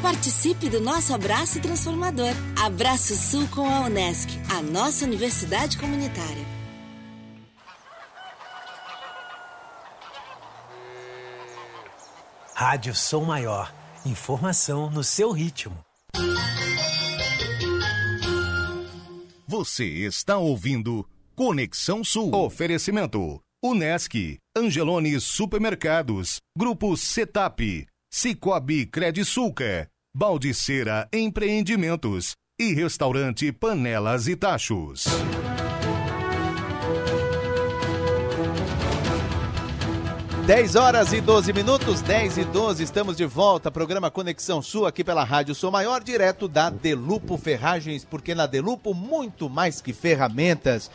Participe do nosso abraço transformador. Abraço Sul com a Unesc, a nossa universidade comunitária. Rádio Som Maior. Informação no seu ritmo. Você está ouvindo Conexão Sul. Oferecimento: Unesc, Angelone Supermercados, Grupo Setap, Cicobi Credisulca, Baldiceira Empreendimentos e Restaurante Panelas e Tachos. Dez horas e 12 minutos, 10 e 12, estamos de volta. Programa Conexão Sul aqui pela Rádio Sou Maior, direto da Delupo Ferragens, porque na Delupo muito mais que ferramentas.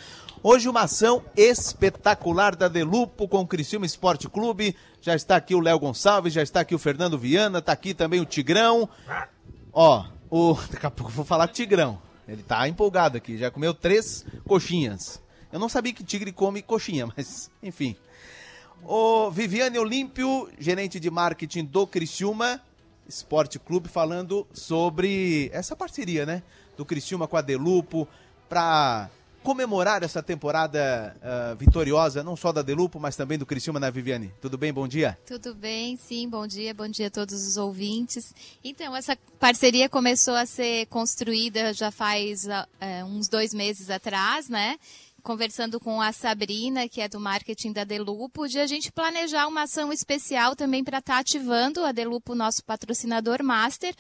Hoje uma ação espetacular da Delupo com o Criciúma Esporte Clube. Já está aqui o Léo Gonçalves, já está aqui o Fernando Viana, está aqui também o Tigrão. Ó, o daqui a pouco eu vou falar Tigrão. Ele tá empolgado aqui, já comeu três coxinhas. Eu não sabia que tigre come coxinha, mas enfim. O Viviane Olímpio, gerente de marketing do Criciúma Esporte Clube, falando sobre essa parceria, né? Do Criciúma com a Delupo para comemorar essa temporada uh, vitoriosa, não só da Delupo, mas também do Criciúma, né, Viviane? Tudo bem? Bom dia. Tudo bem, sim, bom dia, bom dia a todos os ouvintes. Então, essa parceria começou a ser construída já faz uh, uns dois meses atrás, né? conversando com a Sabrina, que é do marketing da Delupo, de a gente planejar uma ação especial também para estar tá ativando a Delupo, nosso patrocinador master,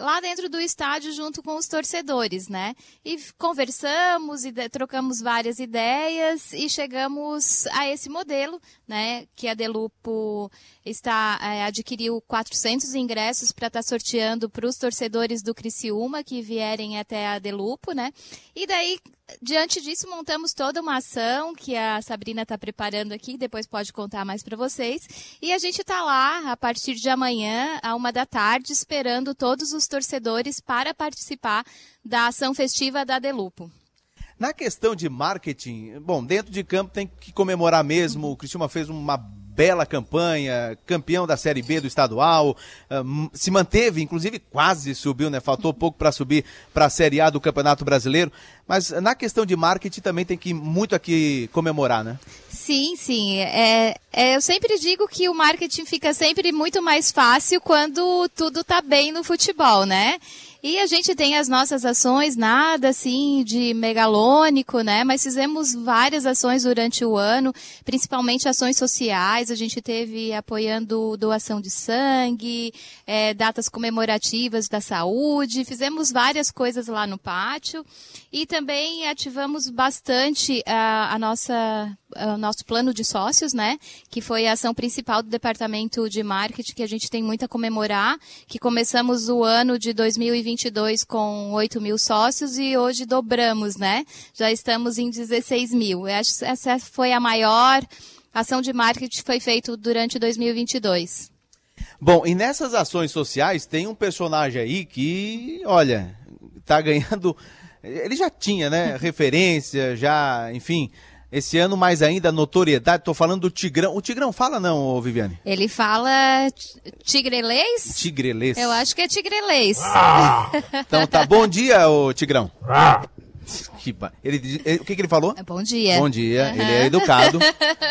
lá dentro do estádio junto com os torcedores, né? E conversamos e trocamos várias ideias e chegamos a esse modelo, né? Que a Delupo está é, adquiriu 400 ingressos para estar tá sorteando para os torcedores do Criciúma que vierem até a Delupo, né? E daí diante disso, montamos toda uma ação que a Sabrina está preparando aqui, depois pode contar mais para vocês. E a gente está lá a partir de amanhã, à uma da tarde, esperando todos os torcedores para participar da ação festiva da Delupo. Na questão de marketing, bom, dentro de campo tem que comemorar mesmo. O Cristiano fez uma bela campanha, campeão da Série B do estadual, se manteve, inclusive quase subiu, né? Faltou pouco para subir para a Série A do Campeonato Brasileiro. Mas na questão de marketing também tem que muito aqui comemorar, né? Sim, sim. É, é, eu sempre digo que o marketing fica sempre muito mais fácil quando tudo tá bem no futebol, né? E a gente tem as nossas ações, nada assim de megalônico, né? Mas fizemos várias ações durante o ano, principalmente ações sociais. A gente teve apoiando doação de sangue, é, datas comemorativas da saúde, fizemos várias coisas lá no pátio. E também ativamos bastante a, a nossa o nosso plano de sócios, né? Que foi a ação principal do departamento de marketing que a gente tem muito a comemorar, que começamos o ano de 2020 2022 com 8 mil sócios e hoje dobramos, né? Já estamos em 16 mil. Essa foi a maior ação de marketing que foi feita durante 2022. Bom, e nessas ações sociais tem um personagem aí que, olha, tá ganhando. Ele já tinha, né? referência, já, enfim. Esse ano mais ainda notoriedade, tô falando do Tigrão. O Tigrão fala não, Viviane? Ele fala tigrelês? Tigrelês. Eu acho que é tigrelês. Ah. Então tá, bom dia, ô Tigrão. Ah. Ele, ele, o que, que ele falou? Bom dia. Bom dia, uhum. ele é educado.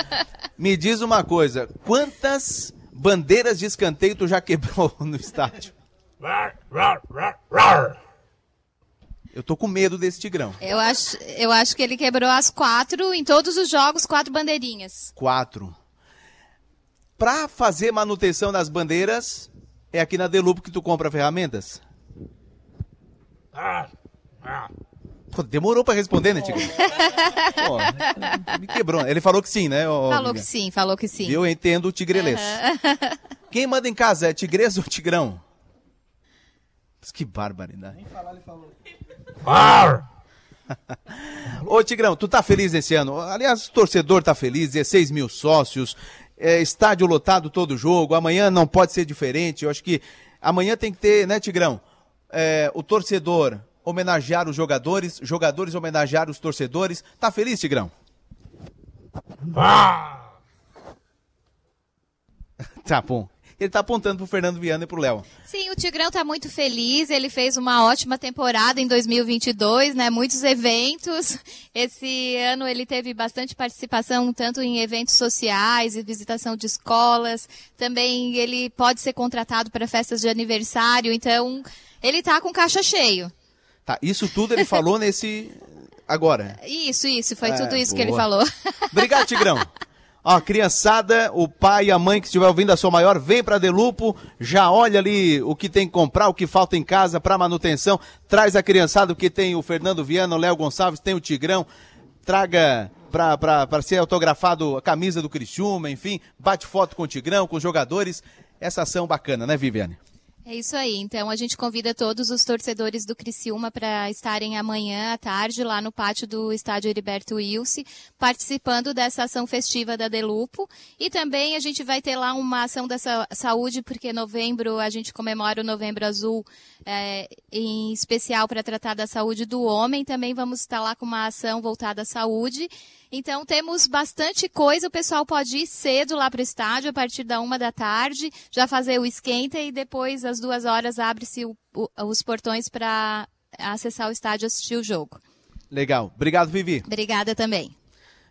Me diz uma coisa, quantas bandeiras de escanteio tu já quebrou no estádio? Eu tô com medo desse Tigrão. Eu acho, eu acho que ele quebrou as quatro, em todos os jogos, quatro bandeirinhas. Quatro. Pra fazer manutenção das bandeiras, é aqui na Delupo que tu compra ferramentas? Pô, demorou pra responder, né, Tigrão? Pô, me quebrou. Ele falou que sim, né? falou que sim, falou que sim. Eu entendo o tigrelês. Uhum. Quem manda em casa é tigrês ou tigrão? Que barbaridade. Nem falar, ele falou. Ô Tigrão, tu tá feliz esse ano? Aliás, o torcedor tá feliz, 16 mil sócios, é, estádio lotado todo jogo, amanhã não pode ser diferente. Eu acho que amanhã tem que ter, né, Tigrão? É, o torcedor homenagear os jogadores, jogadores homenagear os torcedores. Tá feliz, Tigrão? Ah! tá bom ele está apontando para o Fernando Viana e para o Léo. Sim, o Tigrão está muito feliz, ele fez uma ótima temporada em 2022, né? Muitos eventos. Esse ano ele teve bastante participação, tanto em eventos sociais e visitação de escolas. Também ele pode ser contratado para festas de aniversário, então ele está com caixa cheio. Tá, isso tudo ele falou nesse agora. Isso, isso, foi é, tudo isso boa. que ele falou. Obrigado, Tigrão. Ó, criançada, o pai e a mãe que estiver ouvindo a sua maior, vem para Delupo, já olha ali o que tem que comprar, o que falta em casa para manutenção. Traz a criançada, que tem o Fernando Viana, o Léo Gonçalves, tem o Tigrão. Traga para ser autografado a camisa do Criciúma, enfim, bate foto com o Tigrão, com os jogadores. Essa ação bacana, né, Viviane? É isso aí. Então a gente convida todos os torcedores do Criciúma para estarem amanhã à tarde lá no pátio do estádio Heriberto Wilson, participando dessa ação festiva da Delupo. E também a gente vai ter lá uma ação da saúde, porque novembro a gente comemora o Novembro Azul é, em especial para tratar da saúde do homem. Também vamos estar lá com uma ação voltada à saúde. Então temos bastante coisa, o pessoal pode ir cedo lá para o estádio, a partir da uma da tarde, já fazer o esquenta e depois, às duas horas, abre-se os portões para acessar o estádio e assistir o jogo. Legal. Obrigado, Vivi. Obrigada também.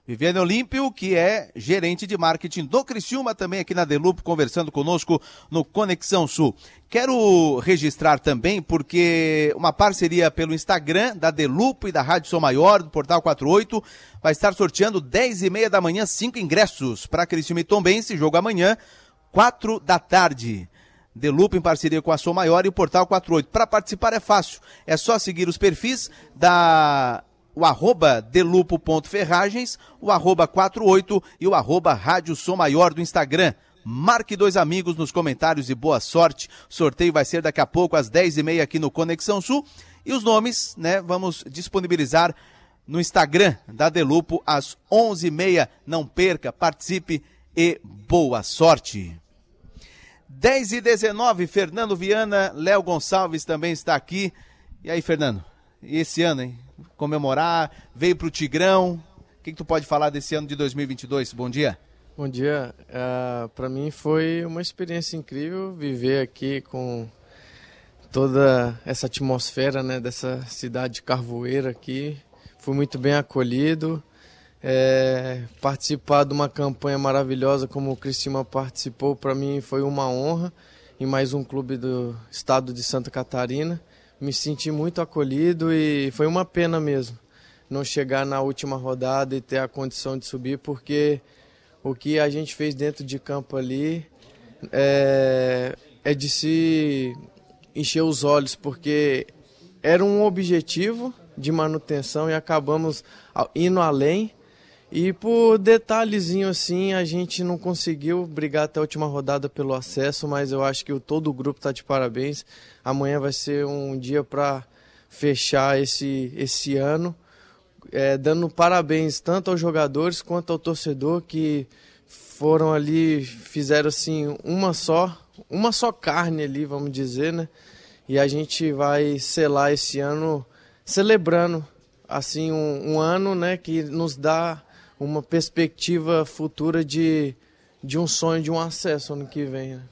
Viviane Olímpio, que é gerente de marketing do Criciúma, também aqui na Delupo, conversando conosco no Conexão Sul. Quero registrar também, porque uma parceria pelo Instagram da Delupo e da Rádio Sou Maior, do Portal 48, vai estar sorteando 10 e meia da manhã, cinco ingressos para Criciúma e Tombense, jogo amanhã, 4 da tarde. Delupo em parceria com a Sou Maior e o Portal 48. Para participar é fácil, é só seguir os perfis da o arroba delupo.ferragens, o arroba 48 e o arroba Rádio Som Maior do Instagram. Marque dois amigos nos comentários e boa sorte. O sorteio vai ser daqui a pouco às 10h30 aqui no Conexão Sul. E os nomes, né, vamos disponibilizar no Instagram da Delupo às 11h30. Não perca, participe e boa sorte. 10 e 19 Fernando Viana, Léo Gonçalves também está aqui. E aí, Fernando? E esse ano, hein? Comemorar, veio para o Tigrão. O que, que, tu pode falar desse ano de 2022? Bom dia. Bom dia. Uh, é, para mim foi uma experiência incrível viver aqui com toda essa atmosfera né, dessa cidade de Carvoeira aqui. Fui muito bem acolhido. É, participar de uma campanha maravilhosa como o Cristina participou, para mim foi uma honra. Em mais um clube do estado de Santa Catarina me senti muito acolhido e foi uma pena mesmo não chegar na última rodada e ter a condição de subir, porque o que a gente fez dentro de campo ali é, é de se encher os olhos, porque era um objetivo de manutenção e acabamos indo além E por detalhezinho assim, a gente não conseguiu brigar até a última rodada pelo acesso, mas eu acho que todo o grupo está de parabéns. Amanhã vai ser um dia para fechar esse, esse ano, é, dando parabéns tanto aos jogadores quanto ao torcedor que foram ali, fizeram assim uma só, uma só carne ali, vamos dizer, né? E a gente vai selar esse ano celebrando assim um, um ano, né, que nos dá uma perspectiva futura de, de um sonho de um acesso ano que vem. Né?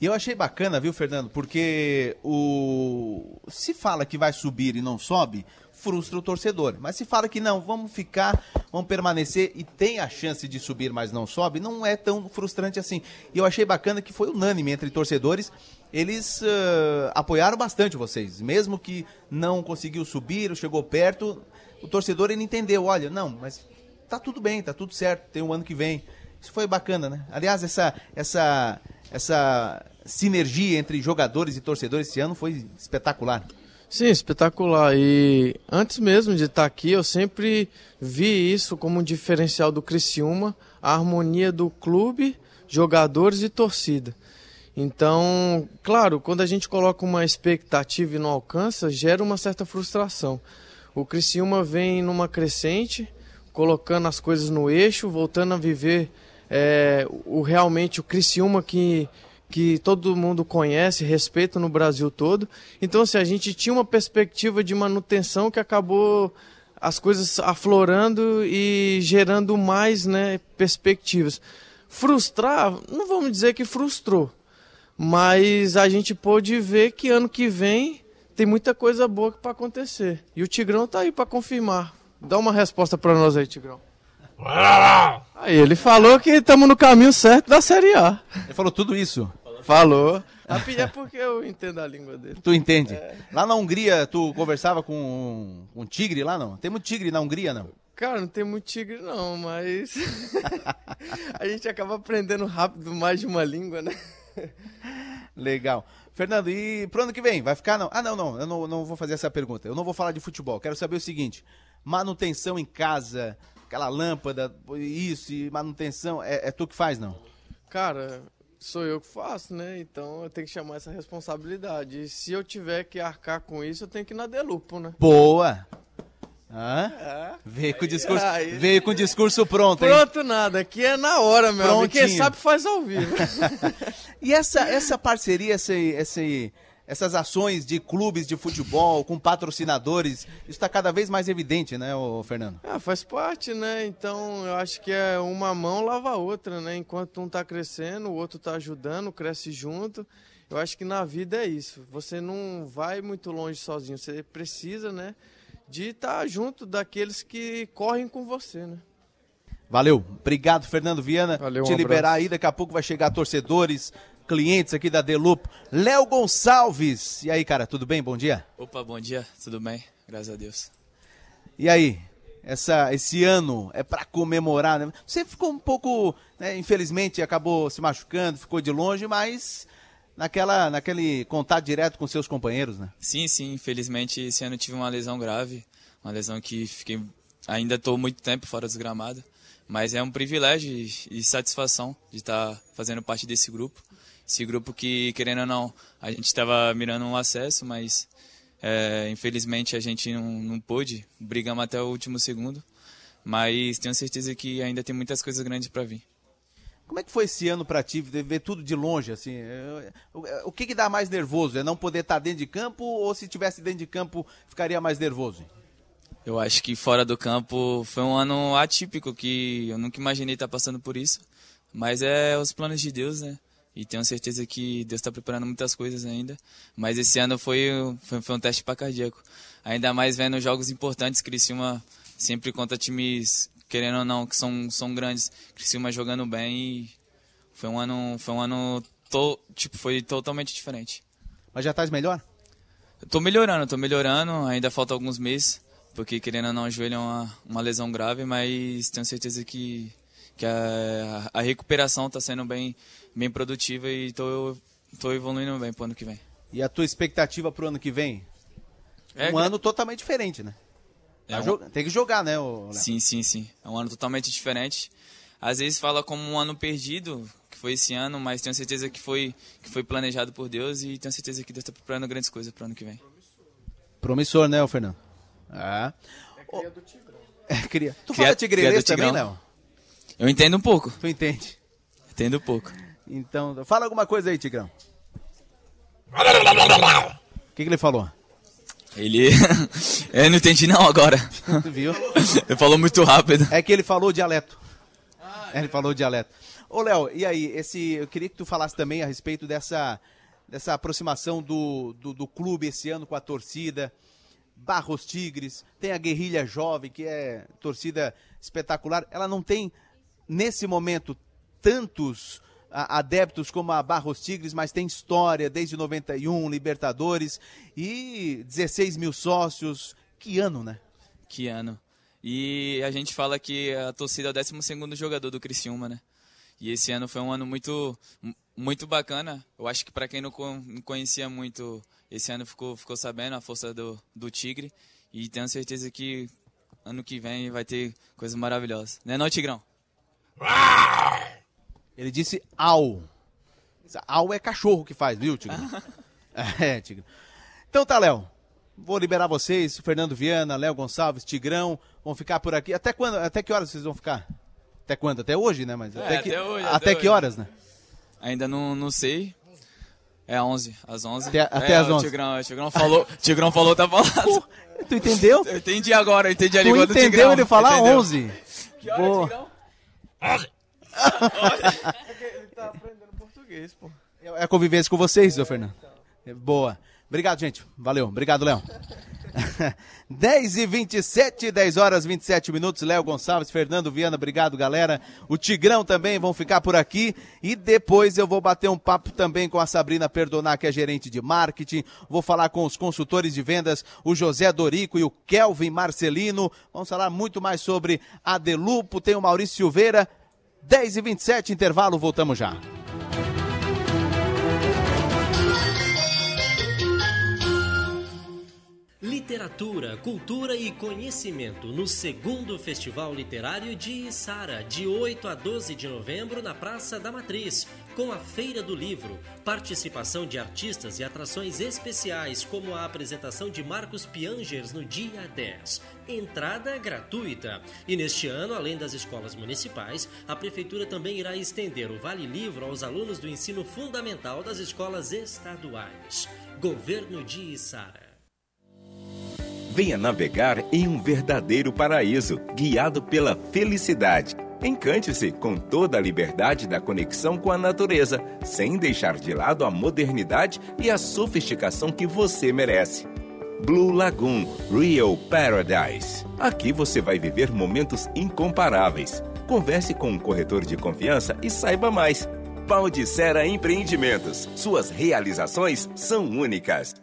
E eu achei bacana, viu, Fernando? Porque o se fala que vai subir e não sobe, frustra o torcedor. Mas se fala que não, vamos ficar, vamos permanecer e tem a chance de subir, mas não sobe, não é tão frustrante assim. E eu achei bacana que foi unânime entre torcedores. Eles uh, apoiaram bastante vocês, mesmo que não conseguiu subir, chegou perto, o torcedor ele entendeu, olha, não, mas tá tudo bem, tá tudo certo, tem um ano que vem. Isso foi bacana, né? Aliás, essa, essa, essa sinergia entre jogadores e torcedores esse ano foi espetacular. Sim, espetacular. E antes mesmo de estar aqui, eu sempre vi isso como um diferencial do Criciúma, a harmonia do clube, jogadores e torcida. Então, claro, quando a gente coloca uma expectativa e não alcança, gera uma certa frustração. O Criciúma vem numa crescente, colocando as coisas no eixo, voltando a viver é, o realmente o Criciúma que que todo mundo conhece, respeita no Brasil todo. Então, assim, a gente tinha uma perspectiva de manutenção que acabou as coisas aflorando e gerando mais né, perspectivas. Frustrar, não vamos dizer que frustrou, mas a gente pôde ver que ano que vem tem muita coisa boa para acontecer. E o Tigrão tá aí para confirmar. Dá uma resposta para nós aí, Tigrão. Aí ele falou que estamos no caminho certo da Série A. Ele falou tudo isso. Falou. É porque eu entendo a língua dele. Tu entende? É. Lá na Hungria, tu conversava com um, tigre lá, não? Tem muito tigre na Hungria, não? Cara, não tem muito tigre não, mas a gente acaba aprendendo rápido mais de uma língua, né? Legal. Fernando, e pro ano que vem? Vai ficar não? Ah, não, não, eu não, não vou fazer essa pergunta. Eu não vou falar de futebol. Quero saber o seguinte: manutenção em casa, aquela lâmpada, isso, e manutenção, é, é tu que faz, não? Cara, sou eu que faço, né? Então eu tenho que chamar essa responsabilidade. E se eu tiver que arcar com isso, eu tenho que ir na Delupo, né? Boa! Hã? É. Veio, com discurso, aí, veio com discurso pronto, hein? Pronto nada, aqui é na hora, meu amigo. Quem sabe faz ao vivo. e essa, essa parceria, esse, esse, essas ações de clubes de futebol com patrocinadores, isso está cada vez mais evidente, né, Fernando? Ah, faz parte, né? Então eu acho que é uma mão lava a outra, né? Enquanto um está crescendo, o outro está ajudando, cresce junto. Eu acho que na vida é isso. Você não vai muito longe sozinho. Você precisa, né, de estar tá junto daqueles que correm com você, né? Valeu. Obrigado, Fernando Viana. Valeu, Te um liberar aí, daqui a pouco vai chegar torcedores, clientes aqui da Delupo. Léo Gonçalves. E aí, cara, tudo bem? Bom dia. Opa, bom dia. Tudo bem? Graças a Deus. E aí? Essa, esse ano é para comemorar, né? Você ficou um pouco, né, infelizmente, acabou se machucando, ficou de longe, mas naquela, naquele contato direto com seus companheiros, né? Sim, sim. Infelizmente, esse ano tive uma lesão grave, uma lesão que fiquei, ainda estou muito tempo fora dos gramados, mas é um privilégio e, e satisfação de estar tá fazendo parte desse grupo. Esse grupo que, querendo ou não, a gente estava mirando um acesso, mas é, infelizmente a gente não, não pôde. Brigamos até o último segundo, mas tenho certeza que ainda tem muitas coisas grandes para vir. Como é que foi esse ano para ti, ver tudo de longe, assim? É, o que, que dá mais nervoso? É não poder estar tá dentro de campo ou se tivesse dentro de campo ficaria mais nervoso? Eu acho que fora do campo foi um ano atípico que eu nunca imaginei estar passando por isso. Mas é os planos de Deus, né? E tenho certeza que Deus está preparando muitas coisas ainda. Mas esse ano foi, foi, foi um teste para cardíaco. Ainda mais vendo jogos importantes, Criciúma sempre contra times, querendo ou não, que são, são grandes. Criciúma jogando bem foi um ano, foi um ano to, tipo, foi totalmente diferente. Mas já estás melhor? Estou melhorando, estou melhorando. Ainda falta alguns meses, porque querendo ou não, o joelho é uma, uma lesão grave, mas tenho certeza que que a, a recuperação está sendo bem, bem produtiva e estou evoluindo bem para o ano que vem. E a tua expectativa para o ano que vem? É um ano totalmente diferente, né? É Vai um- Tem que jogar, né? Léo? Sim, sim, sim. É um ano totalmente diferente. Às vezes fala como um ano perdido, que foi esse ano, mas tenho certeza que foi, que foi planejado por Deus e tenho certeza que Deus está preparando grandes coisas para o ano que vem. Promissor, né, Fernando? É. É cria. Tu Cria- fala cria tigreirês do também, Tigrão. Léo? Eu entendo um pouco. Tu entende? Entendo um pouco. Então, fala alguma coisa aí, Tigrão. O que, que ele falou? Ele. eu não entendi não agora. Tu viu? Ele falou muito rápido. É que ele falou dialeto. Ele falou dialeto. Ô, Léo, e aí, esse, eu queria que tu falasse também a respeito dessa, dessa aproximação do, do, do clube esse ano com a torcida. Barros Tigres, tem a Guerrilha Jovem, que é torcida espetacular. Ela não tem, nesse momento, tantos adeptos como a Barros Tigres, mas tem história desde 91, Libertadores e 16 mil sócios. Que ano, né? Que ano. E a gente fala que a torcida é o 12 jogador do Criciúma, né? E esse ano foi um ano muito muito bacana. Eu acho que para quem não con- não conhecia muito, esse ano ficou, ficou sabendo a força do, do Tigre. E tenho certeza que ano que vem vai ter coisas maravilhosas. Né não, Tigrão? Ele disse au. Au é cachorro que faz, viu, Tigre? é, Tigre. Então tá, Léo. Vou liberar vocês, Fernando Viana, Léo Gonçalves, Tigrão, vão ficar por aqui. Até quando? Até que horas vocês vão ficar? Até quando? Até hoje, né? Mas É, até, que, até hoje, até até que hoje. horas, né? Ainda não, não sei. É 11, às 11. Até- até é, às o 11. Tigrão, o Tigrão falou, o Tigrão falou, tá falado. Tu entendeu? Eu entendi agora, eu entendi a Tu língua do entendeu Tigrão. ele falar entendeu? 11? Que hora, Boa. Tigrão? Português, pô. É a convivência com vocês, seu Fernando. É, Boa. Obrigado, gente. Valeu. Obrigado, Léo. 10 e 27, 10 horas 27 minutos. Léo Gonçalves, Fernando Viana, obrigado, galera. O Tigrão também vão ficar por aqui. E depois eu vou bater um papo também com a Sabrina Perdonar, que é gerente de marketing. Vou falar com os consultores de vendas, o José Dorico e o Kelvin Marcelino. Vamos falar muito mais sobre a Delupo. Tem o Maurício Silveira. 10 e 27, intervalo, voltamos já. Literatura, cultura e conhecimento no segundo Festival Literário de Içara, de 8 a 12 de novembro na Praça da Matriz, com a Feira do Livro, participação de artistas e atrações especiais, como a apresentação de Marcos Piangers no dia 10. Entrada gratuita. E neste ano, além das escolas municipais, a Prefeitura também irá estender o Vale Livro aos alunos do ensino fundamental das escolas estaduais. Governo de Içara. Venha navegar em um verdadeiro paraíso, guiado pela felicidade. Encante-se com toda a liberdade da conexão com a natureza, sem deixar de lado a modernidade e a sofisticação que você merece. Blue Lagoon Real Paradise. Aqui você vai viver momentos incomparáveis. Converse com um corretor de confiança e saiba mais. Paldicera Empreendimentos. Suas realizações são únicas.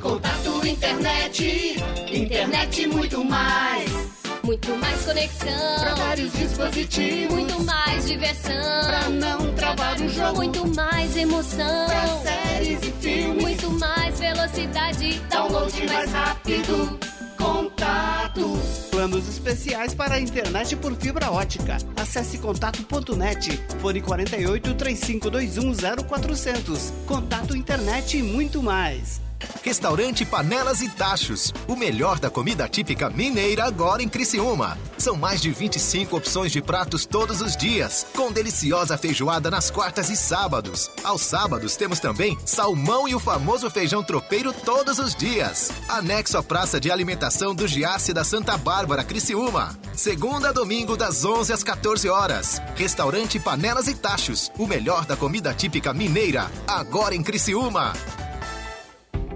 Contato internet, internet muito mais. Muito mais conexão. Pra vários dispositivos. Muito mais diversão. Pra não travar o jogo. Muito mais emoção. Pra séries e filmes. Muito mais velocidade. Download mais rápido. Contato. Planos especiais para a internet por fibra ótica. Acesse contato.net. Fone 48 3521 0400. Contato internet e muito mais. Restaurante Panelas e Tachos, o melhor da comida típica mineira agora em Criciúma. São mais de 25 opções de pratos todos os dias, com deliciosa feijoada nas quartas e sábados. Aos sábados temos também salmão e o famoso feijão tropeiro todos os dias. Anexo à Praça de Alimentação do Giasse da Santa Bárbara, Criciúma. Segunda a domingo das 11 às 14 horas. Restaurante Panelas e Tachos, o melhor da comida típica mineira agora em Criciúma.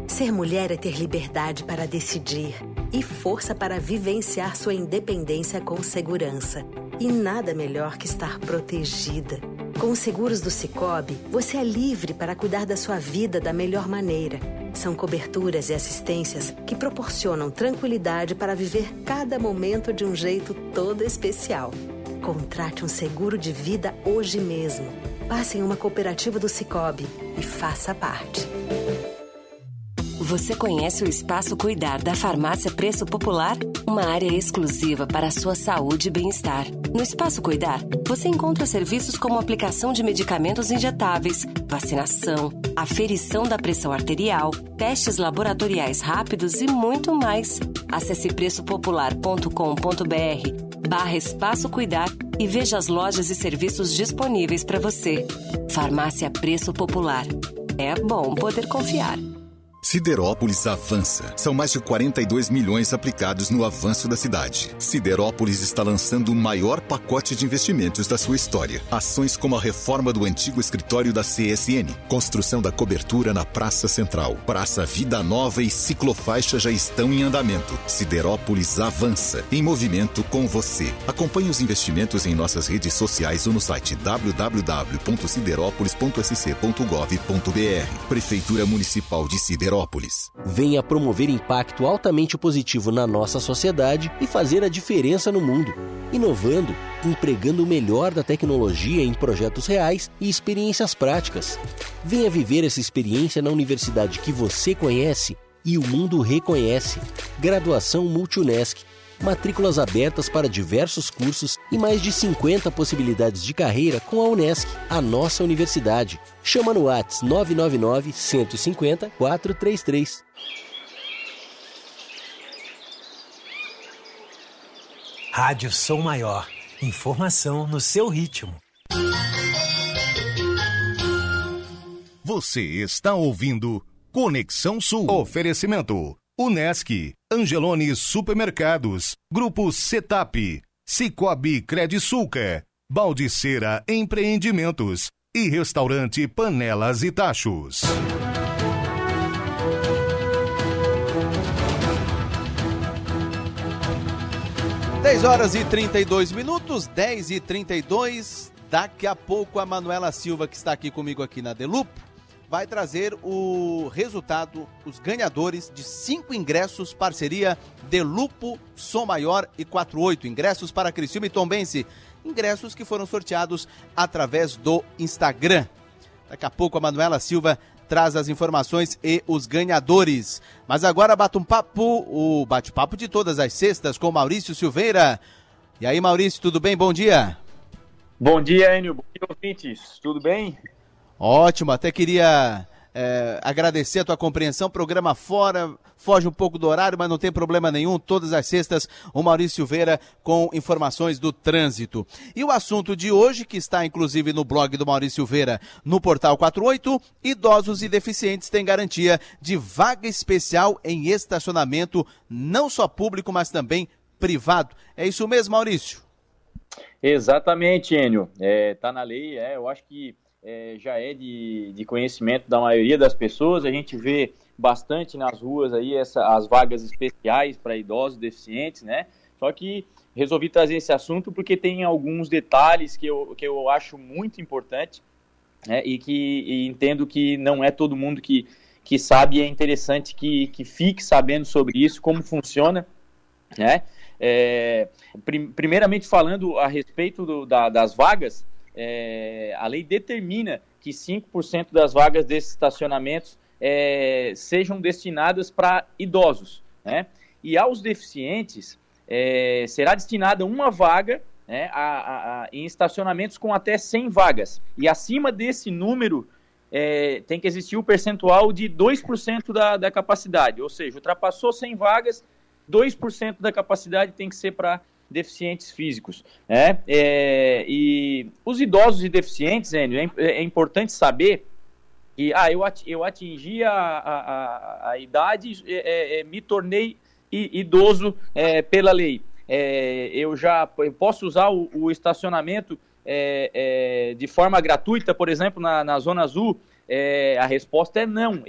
Ser mulher é ter liberdade para decidir e força para vivenciar sua independência com segurança. E nada melhor que estar protegida. Com os seguros do Cicobi, você é livre para cuidar da sua vida da melhor maneira. São coberturas e assistências que proporcionam tranquilidade para viver cada momento de um jeito todo especial. Contrate um seguro de vida hoje mesmo. Passe em uma cooperativa do Cicobi e faça parte. Você conhece o Espaço Cuidar da Farmácia Preço Popular? Uma área exclusiva para a sua saúde e bem-estar. No Espaço Cuidar, você encontra serviços como aplicação de medicamentos injetáveis, vacinação, aferição da pressão arterial, testes laboratoriais rápidos e muito mais. Acesse preçopopular.com.br barra Espaço Cuidar e veja as lojas e serviços disponíveis para você. Farmácia Preço Popular. É bom poder confiar. Siderópolis avança. São mais de 42 milhões aplicados no avanço da cidade. Siderópolis está lançando o maior pacote de investimentos da sua história. Ações como a reforma do antigo escritório da CSN, construção da cobertura na Praça Central, Praça Vida Nova e ciclofaixa já estão em andamento. Siderópolis avança, em movimento com você. Acompanhe os investimentos em nossas redes sociais ou no site www.siderópolis.sc.gov.br. Prefeitura Municipal de Siderópolis. Venha promover impacto altamente positivo na nossa sociedade e fazer a diferença no mundo. Inovando, empregando o melhor da tecnologia em projetos reais e experiências práticas. Venha viver essa experiência na universidade que você conhece e o mundo reconhece. Graduação Multunesc. Matrículas abertas para diversos cursos e mais de 50 possibilidades de carreira com a Unesc, a nossa universidade. Chama no Whats 999 150 433. Rádio Som Maior. Informação no seu ritmo. Você está ouvindo Conexão Sul. Oferecimento. Unesc, Angelone Supermercados, Grupo Setap, Cicobi Credisulca, Baldiceira Empreendimentos e Restaurante Panelas e Tachos. 10 horas e 32 minutos, 10 e 32. Daqui a pouco a Manuela Silva, que está aqui comigo aqui na Delupo, vai trazer o resultado, os ganhadores de cinco ingressos, parceria Delupo, Som Maior e 48. Ingressos para Criciúma e Tombense. Ingressos que foram sorteados através do Instagram. Daqui a pouco a Manuela Silva traz as informações e os ganhadores. Mas agora bate um papo, o bate-papo de todas as sextas com Maurício Silveira. E aí, Maurício, tudo bem? Bom dia. Bom dia, Enio. Bom dia, ouvintes. Tudo bem? Ótimo, até queria é, agradecer a tua compreensão. Programa fora, foge um pouco do horário, mas não tem problema nenhum. Todas as sextas, o Maurício Silveira com informações do trânsito. E o assunto de hoje, que está inclusive no blog do Maurício Silveira, no Portal 48, idosos e deficientes têm garantia de vaga especial em estacionamento, não só público, mas também privado. É isso mesmo, Maurício? Exatamente, Enio. É, tá na lei, é, eu acho que é, já é de, de conhecimento da maioria das pessoas. A gente vê bastante nas ruas aí essa, as vagas especiais para idosos deficientes, né? Só que resolvi trazer esse assunto porque tem alguns detalhes que eu, que eu acho muito importante né? e que e entendo que não é todo mundo que, que sabe e é interessante que, que fique sabendo sobre isso, como funciona, né? É, prim, primeiramente falando a respeito do, da, das vagas, é, a lei determina que 5% das vagas desses estacionamentos é, sejam destinadas para idosos. Né? E aos deficientes é, será destinada uma vaga né, a, a, a, em estacionamentos com até 100 vagas. E acima desse número é, tem que existir o um percentual de 2% da, da capacidade. Ou seja, ultrapassou 100 vagas, 2% da capacidade tem que ser para deficientes físicos. Né? É, e os idosos e deficientes, Enio, é, é importante saber que ah, eu, eu atingi a, a, a idade, é, é, me tornei idoso é, pela lei. É, eu já eu posso usar o, o estacionamento de forma gratuita, por exemplo, na, na Zona Azul. a resposta é não.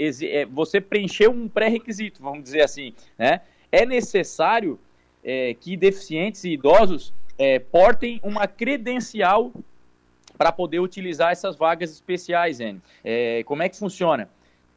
você preencheu um pré-requisito, vamos dizer assim. Né? É necessário é, que deficientes e idosos é, portem uma credencial para poder utilizar essas vagas especiais, N. É, como é que funciona?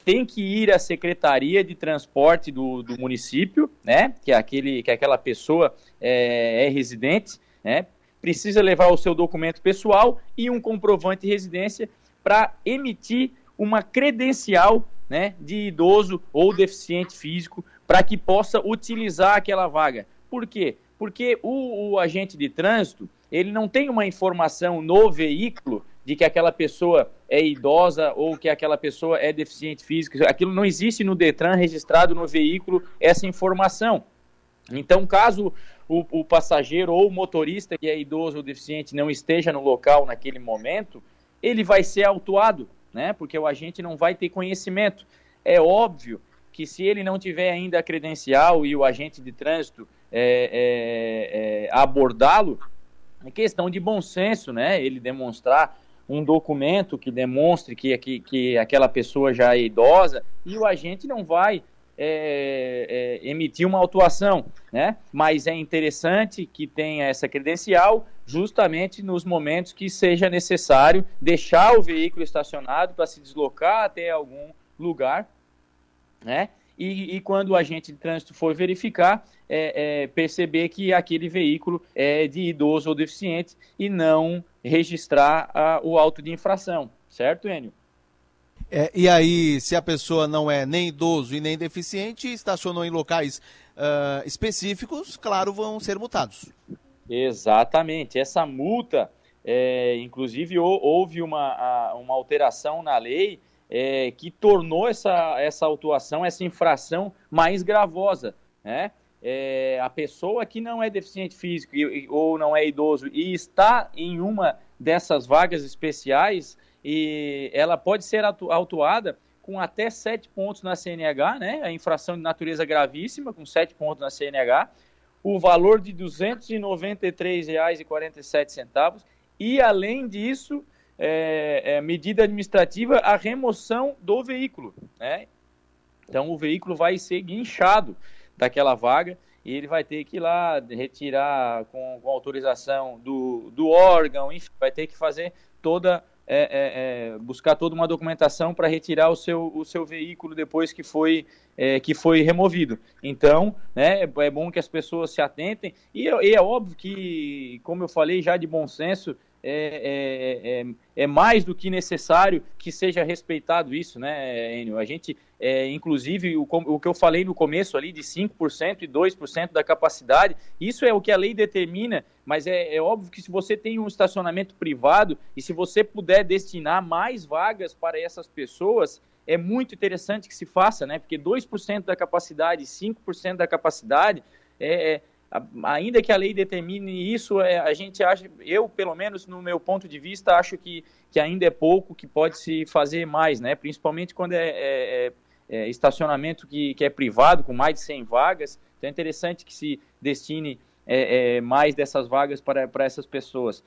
Tem que ir à Secretaria de Transporte do, do município, né? Que, é aquele, que aquela pessoa é, é residente, né? Precisa levar o seu documento pessoal e um comprovante de residência para emitir uma credencial né, de idoso ou deficiente físico para que possa utilizar aquela vaga. Por quê? Porque o, o agente de trânsito ele não tem uma informação no veículo de que aquela pessoa é idosa ou que aquela pessoa é deficiente físico. Aquilo não existe no Detran registrado no veículo essa informação. Então, caso o, o, passageiro ou o motorista que é idoso ou deficiente não esteja no local naquele momento, ele vai ser autuado, né? Porque o agente não vai ter conhecimento. É óbvio que se ele não tiver ainda a credencial e o agente de trânsito é, é, é, abordá-lo, é questão de bom senso, né? Ele demonstrar um documento que demonstre que, que, que aquela pessoa já é idosa e o agente não vai é, é, emitir uma autuação, né? Mas é interessante que tenha essa credencial justamente nos momentos que seja necessário deixar o veículo estacionado para se deslocar até algum lugar, né? E, e, quando o agente de trânsito for verificar, é, é, perceber que aquele veículo é de idoso ou deficiente e não registrar a, o auto de infração, certo, Enio? É, e aí, se a pessoa não é nem idoso e nem deficiente, estacionou em locais uh, específicos, claro, vão ser multados. Exatamente. Essa multa, é, inclusive, houve uma, uma alteração na lei é, que tornou essa, essa autuação, essa infração mais gravosa. Né? É, a pessoa que não é deficiente físico e, ou não é idoso e está em uma dessas vagas especiais, e ela pode ser autuada com até sete pontos na CNH, né? A infração de natureza gravíssima, com sete pontos na CNH, o valor de R$ 293,47 e, além disso, é, é, medida administrativa, a remoção do veículo, né? Então, o veículo vai ser guinchado daquela vaga e ele vai ter que ir lá retirar com, com autorização do, do órgão, enfim, vai ter que fazer toda é, é, é, buscar toda uma documentação para retirar o seu, o seu veículo depois que foi, é, que foi removido. Então, né, é bom que as pessoas se atentem. E, e é óbvio que, como eu falei já de bom senso, é, é, é, é, mais do que necessário que seja respeitado isso, né, Enio? A gente, é, inclusive, o, o, que eu falei no começo ali de 5% e 2% da capacidade, isso é o que a lei determina, mas é, é, óbvio que se você tem um estacionamento privado e se você puder destinar mais vagas para essas pessoas, é muito interessante que se faça, né? Porque 2% da capacidade, 5% da capacidade é, é ainda que a lei determine isso, é, a gente acha, eu pelo menos no meu ponto de vista, acho que, que ainda é pouco, que pode se fazer mais, né? Principalmente quando é, é, é, é estacionamento que, que é privado, com mais de 100 vagas, então é interessante que se destine é, mais dessas vagas para, para essas pessoas.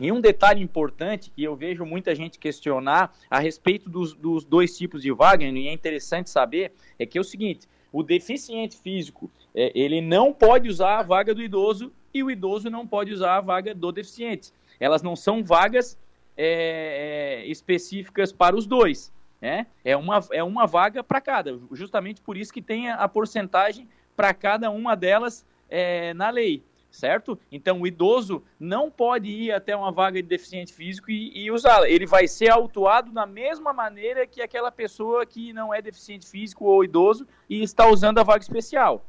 E um detalhe importante que eu vejo muita gente questionar a respeito dos, dos dois tipos de vaga, e é interessante saber, é que é o seguinte, o deficiente físico, é, ele não pode usar a vaga do idoso e o idoso não pode usar a vaga do deficiente. Elas não são vagas é, é, específicas para os dois. Né? É, uma, é uma vaga para cada, justamente por isso que tem a, porcentagem para cada uma delas é, na lei certo? Então o idoso não pode ir até uma vaga de deficiente físico e, e usá-la. Ele vai ser autuado da mesma maneira que aquela pessoa que não é deficiente físico ou idoso e está usando a vaga especial.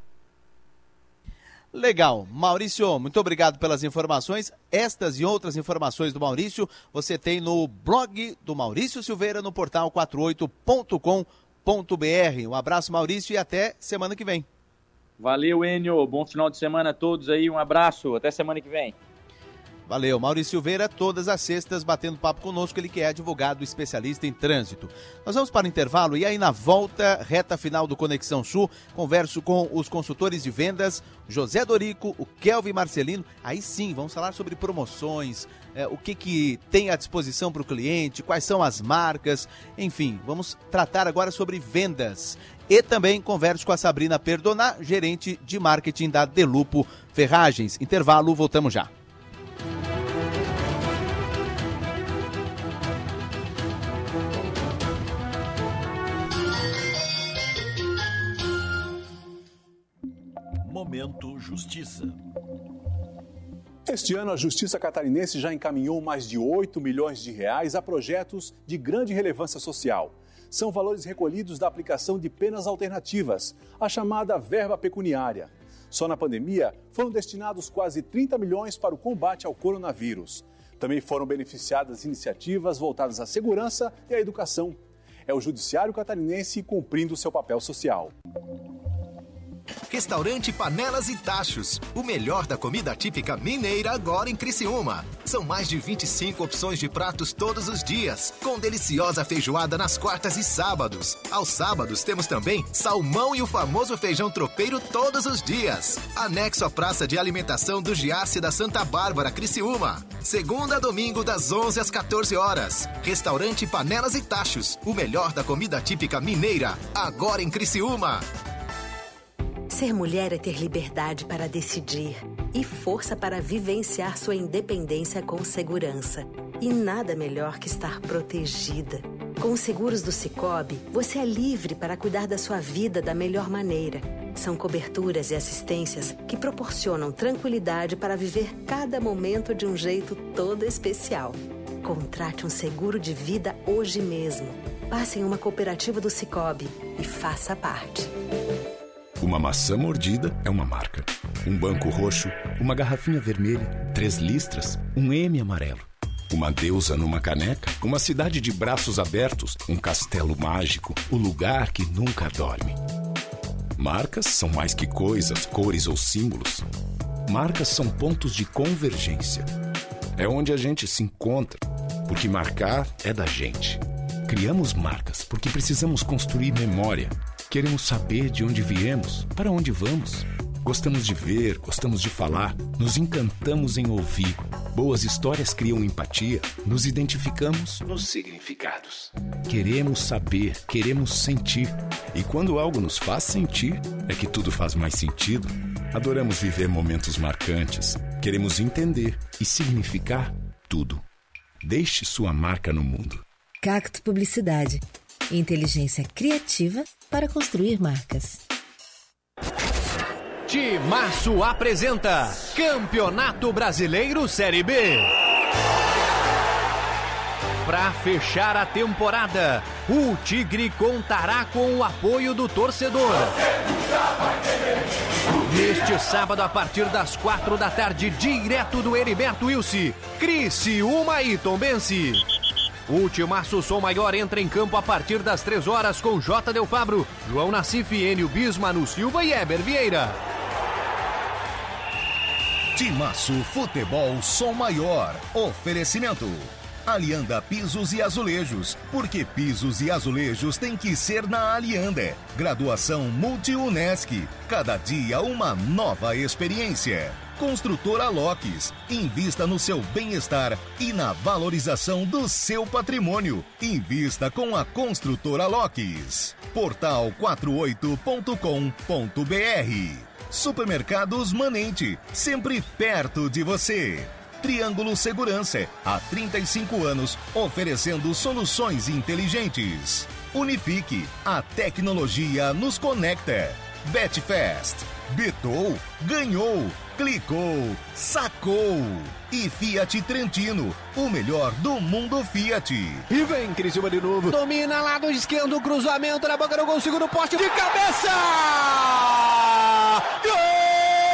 Legal. Maurício, muito obrigado pelas informações. Estas e outras informações do Maurício você tem no blog do Maurício Silveira no portal 48.com.br. Um abraço, Maurício, e até semana que vem. Valeu, Enio. Bom final de semana a todos aí. Um abraço. Até semana que vem. Valeu, Maurício Silveira, todas as sextas batendo papo conosco, ele que é advogado especialista em trânsito. Nós vamos para o intervalo e aí na volta, reta final do Conexão Sul, converso com os consultores de vendas, José Dorico, o Kelvin Marcelino. Aí sim, vamos falar sobre promoções, é, o que, que tem à disposição para o cliente, quais são as marcas, enfim, vamos tratar agora sobre vendas. E também converso com a Sabrina Perdonar, gerente de marketing da Delupo Ferragens. Intervalo, voltamos já. Momento Justiça. Este ano, a Justiça Catarinense já encaminhou mais de 8 milhões de reais a projetos de grande relevância social são valores recolhidos da aplicação de penas alternativas, a chamada verba pecuniária. Só na pandemia foram destinados quase 30 milhões para o combate ao coronavírus. Também foram beneficiadas iniciativas voltadas à segurança e à educação. É o Judiciário Catarinense cumprindo seu papel social. Restaurante Panelas e Tachos. O melhor da comida típica mineira agora em Criciúma. São mais de 25 opções de pratos todos os dias, com deliciosa feijoada nas quartas e sábados. Aos sábados temos também salmão e o famoso feijão tropeiro todos os dias. Anexo à Praça de Alimentação do Giasse da Santa Bárbara, Criciúma. Segunda a domingo das 11 às 14 horas. Restaurante Panelas e Tachos. O melhor da comida típica mineira agora em Criciúma. Ser mulher é ter liberdade para decidir e força para vivenciar sua independência com segurança. E nada melhor que estar protegida. Com os seguros do Cicobi, você é livre para cuidar da sua vida da melhor maneira. São coberturas e assistências que proporcionam tranquilidade para viver cada momento de um jeito todo especial. Contrate um seguro de vida hoje mesmo. Passe em uma cooperativa do Cicobi e faça parte. Uma maçã mordida é uma marca. Um banco roxo, uma garrafinha vermelha, três listras, um M amarelo. Uma deusa numa caneca, uma cidade de braços abertos, um castelo mágico, o lugar que nunca dorme. Marcas são mais que coisas, cores ou símbolos. Marcas são pontos de convergência. É onde a gente se encontra, porque marcar é da gente. Criamos marcas porque precisamos construir memória Queremos saber de onde viemos, para onde vamos. Gostamos de ver, gostamos de falar, nos encantamos em ouvir. Boas histórias criam empatia, nos identificamos nos significados. Queremos saber, queremos sentir. E quando algo nos faz sentir, é que tudo faz mais sentido. Adoramos viver momentos marcantes. Queremos entender e significar tudo. Deixe sua marca no mundo. Cacto Publicidade. Inteligência criativa para construir marcas. Timaço apresenta Campeonato Brasileiro Série B. Para fechar a temporada, o Tigre contará com o apoio do torcedor. Neste sábado, a partir das quatro da tarde, direto do Heriberto Wilson, Criciúma e Tombense. O Timaço Som Maior entra em campo a partir das 3 horas com J. Del Fabro, João Nassif, Enio Manu Silva e Eber Vieira. Timaço Futebol Som Maior. Oferecimento. Alianda Pisos e Azulejos. Porque pisos e azulejos tem que ser na Alianda. Graduação Multi-UNESC. Cada dia uma nova experiência. Construtora Locks. Invista no seu bem-estar e na valorização do seu patrimônio. Invista com a Construtora Locks. Portal 48.com.br. Supermercados Manente. Sempre perto de você. Triângulo Segurança. Há 35 anos oferecendo soluções inteligentes. Unifique. A tecnologia nos conecta. Betfest. Betou, ganhou, clicou, sacou. E Fiat Trentino, o melhor do mundo Fiat. E vem Criciúma de novo. Domina lado esquerdo, cruzamento na boca do gol, segundo poste de cabeça! Gol!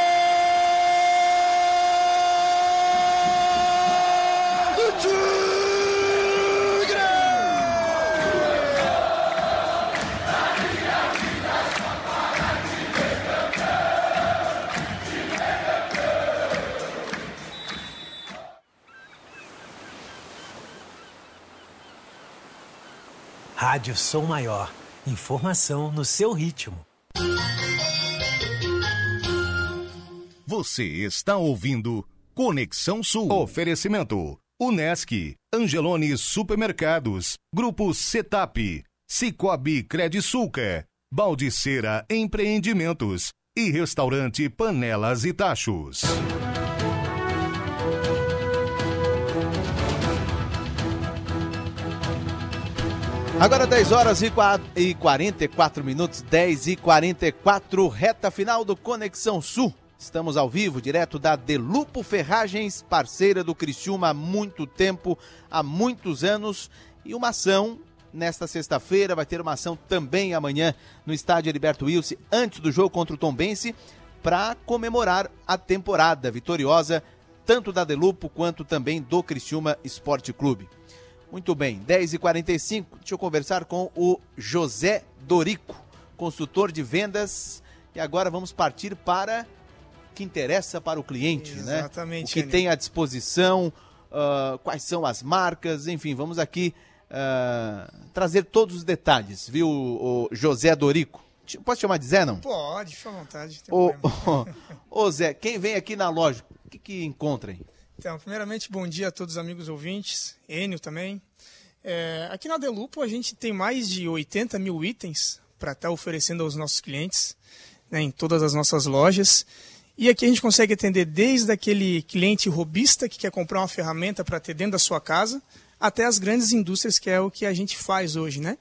Rádio Som Maior. Informação no seu ritmo. Você está ouvindo Conexão Sul. Oferecimento. Unesc, Angelone Supermercados, Grupo Setap, Cicobi Credisulca, Baldiceira Empreendimentos e Restaurante Panelas e Tachos. Agora 10 horas e 44 minutos, 10 e 44, reta final do Conexão Sul. Estamos ao vivo, direto da Delupo Ferragens, parceira do Criciúma há muito tempo, há muitos anos, e uma ação nesta sexta-feira, vai ter uma ação também amanhã no estádio Heriberto Wilson, antes do jogo contra o Tombense, para comemorar a temporada vitoriosa, tanto da Delupo quanto também do Criciúma Esporte Clube. Muito bem, 10h45, deixa eu conversar com o José Dorico, consultor de vendas. E agora vamos partir para o que interessa para o cliente, né? Exatamente, O que tem à disposição, ah, quais são as marcas, enfim, vamos aqui ah, trazer todos os detalhes, viu, o José Dorico? Te- Posso chamar de Zé, não? Pode, fica à vontade. Ô, ô, ô, Zé, quem vem aqui na loja, o que, que encontra aí? Então, primeiramente, bom dia a todos os amigos ouvintes, Enio também. É, aqui na Delupo a gente tem mais de 80 mil itens para estar oferecendo aos nossos clientes né, em todas as nossas lojas. E aqui a gente consegue atender desde aquele cliente robista que quer comprar uma ferramenta para ter dentro da sua casa, até as grandes indústrias, que é o que a gente faz hoje, né?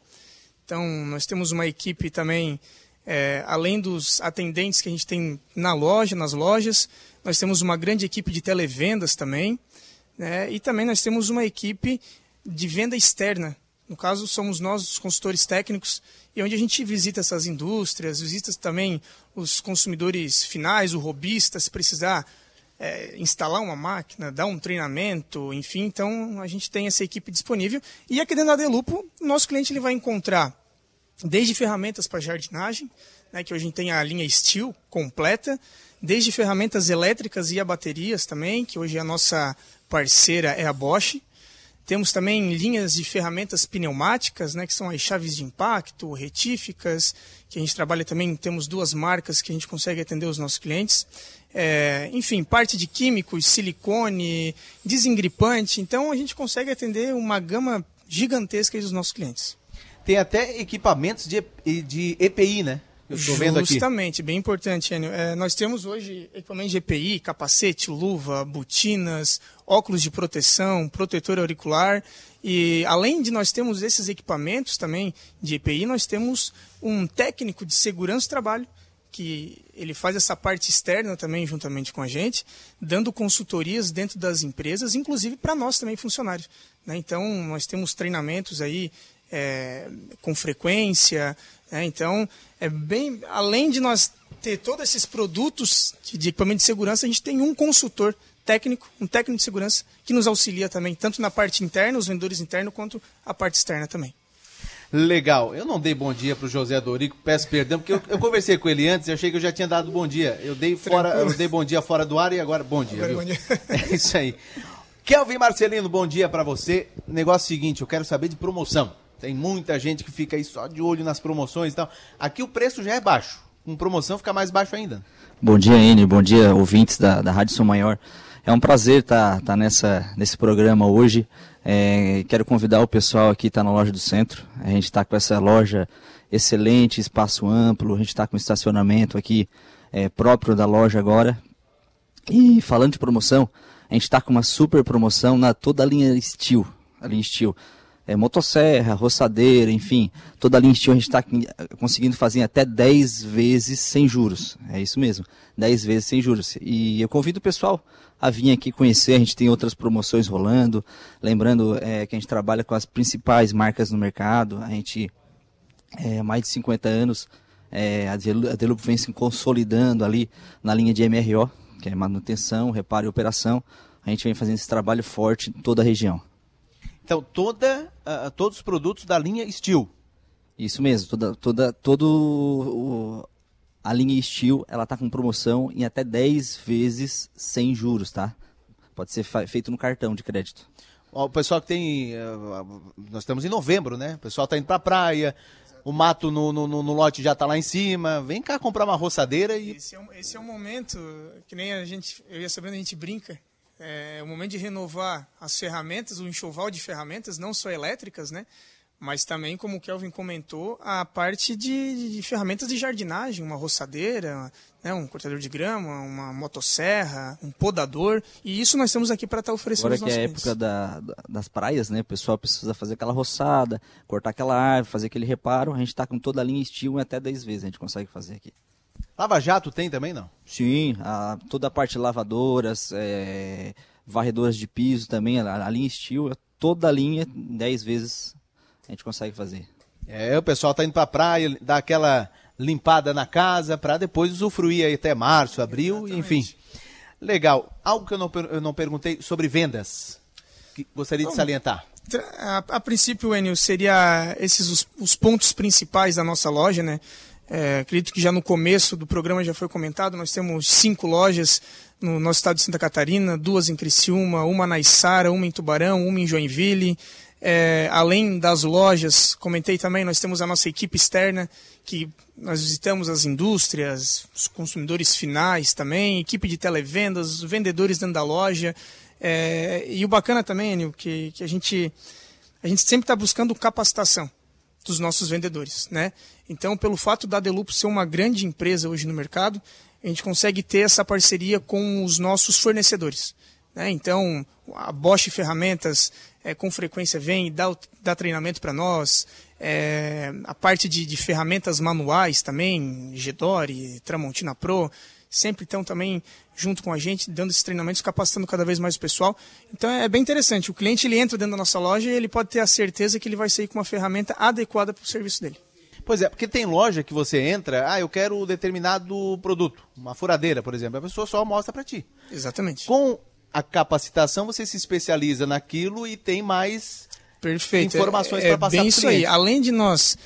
Então, nós temos uma equipe também, é, além dos atendentes que a gente tem na loja, nas lojas, nós temos uma grande equipe de televendas também, né? e também nós temos uma equipe de venda externa. No caso, somos nós, os consultores técnicos, e onde a gente visita essas indústrias, visita também os consumidores finais, o robista, se precisar é, instalar uma máquina, dar um treinamento, enfim. Então, a gente tem essa equipe disponível. E aqui dentro da Delupo, o nosso cliente ele vai encontrar desde ferramentas para jardinagem, né, que hoje a gente tem a linha Steel completa, desde ferramentas elétricas e a baterias também, que hoje a nossa parceira é a Bosch. Temos também linhas de ferramentas pneumáticas, né, que são as chaves de impacto, retíficas, que a gente trabalha também, temos duas marcas que a gente consegue atender os nossos clientes. É, enfim, parte de químicos, silicone, desengripante. Então a gente consegue atender uma gama gigantesca dos nossos clientes. Tem até equipamentos de, de EPI, né? Eu vendo aqui. Justamente, bem importante, Enio. É, nós temos hoje equipamentos de EPI, capacete, luva, botinas, óculos de proteção, protetor auricular. E além de nós termos esses equipamentos também de EPI, nós temos um técnico de segurança do trabalho que ele faz essa parte externa também juntamente com a gente, dando consultorias dentro das empresas, inclusive para nós também funcionários. né? Então nós temos treinamentos aí é, com frequência, né? então é bem além de nós ter todos esses produtos de, equipamento de segurança, a gente tem um consultor técnico, um técnico de segurança que nos auxilia também, tanto na parte interna, os vendedores internos, quanto a parte externa também. Legal. Eu não dei bom dia pro José Dorico, peço perdão, porque eu, eu conversei com ele antes e achei que eu já tinha dado bom dia. Eu dei, fora, Tranquilo. eu dei bom dia fora do ar e agora bom dia. Agora viu? bom dia. É isso aí. Kelvin Marcelino, bom dia para você. Negócio seguinte, eu quero saber de promoção. Tem muita gente que fica aí só de olho nas promoções e tal. Aqui o preço já é baixo. Com promoção fica mais baixo ainda. Bom dia, Enio. Bom dia, ouvintes da, da Rádio Som Maior. É um prazer estar tá, nessa, nesse programa hoje. É, quero convidar o pessoal aqui que está na loja do centro. A gente está com essa loja excelente, espaço amplo. A gente está com estacionamento aqui é, próprio da loja agora. E falando de promoção, a gente está com uma super promoção na toda a linha Steel. A linha Steel. É, motosserra, roçadeira, enfim, toda a linha Steel a gente está conseguindo fazer até 10 vezes sem juros. É isso mesmo, 10 vezes sem juros. E eu convido o pessoal a vir aqui conhecer, a gente tem outras promoções rolando. Lembrando é, que a gente trabalha com as principais marcas no mercado, a gente, é, mais de 50 anos, é, a Delupo vem se consolidando ali na linha de MRO, que é manutenção, reparo e operação. A gente vem fazendo esse trabalho forte em toda a região. Então, toda, ah, todos os produtos da linha Steel. Isso mesmo, toda, toda, todo o- a linha Steel, ela tá com promoção em até 10 vezes sem juros, tá? Pode ser feito no cartão de crédito. Ó, O pessoal que tem. ah, Nós estamos em novembro, né? O pessoal tá indo pra praia. O mato no, no, no- no lote já tá lá em cima. Vem cá comprar uma roçadeira e. Esse é, um, esse é um momento que nem a gente, eu e a Sabrina, a gente brinca. É o momento de renovar as ferramentas, o enxoval de ferramentas, não só elétricas, né? Mas também, como o Kelvin comentou, a parte de, de ferramentas de jardinagem, uma roçadeira, né, um cortador de grama, uma motosserra, um podador. E isso nós estamos aqui para estar oferecendo Agora que é a época da- da- das praias, né? O pessoal precisa fazer aquela roçada, cortar aquela árvore, fazer aquele reparo. A gente tá com toda a linha em até 10 vezes, a gente consegue fazer aqui. Lava Jato tem também, não? Sim, a- toda a parte de lavadoras, é, varredoras de piso também, a, a linha Steel, toda a linha 10 vezes a gente consegue fazer. É, o pessoal tá indo pra praia, dá aquela limpada na casa para depois usufruir aí até março, abril, Exatamente. enfim. Legal. Algo que eu não, eu não perguntei sobre vendas, que gostaria Bom, de salientar. A, a, princípio, Enio, seria esses os, os, pontos principais da nossa loja, né? É, acredito que já no começo do programa já foi comentado, nós temos cinco lojas no nosso estado de Santa Catarina, duas em Criciúma, uma na Içara, uma em Tubarão, uma em Joinville. É, além das lojas, comentei também, nós temos a nossa equipe externa, que nós visitamos as indústrias, os consumidores finais também, equipe de televendas, vendedores dentro da loja. É, e o bacana também, Enio, que, que a gente, a gente sempre está buscando capacitação dos nossos vendedores, né? Então, pelo fato da Delupo ser uma grande empresa hoje no mercado, a gente consegue ter essa parceria com os nossos fornecedores. Né? Então, a Bosch Ferramentas é, com frequência vem e dá, dá treinamento para nós. É, a parte de, de, ferramentas manuais também, Gedore, Tramontina Pro, sempre estão também junto com a gente, dando esses treinamentos, capacitando cada vez mais o pessoal. Então é bem interessante. O cliente ele entra dentro da nossa loja e ele pode ter a certeza que ele vai sair com uma ferramenta adequada para o serviço dele. Pois é, porque tem loja que você entra, ah, eu quero determinado produto, uma furadeira, por exemplo, a pessoa só mostra para ti. Exatamente. Com a capacitação, você se especializa naquilo e tem mais Perfeito. informações é, para passar bem isso aí. Além de nós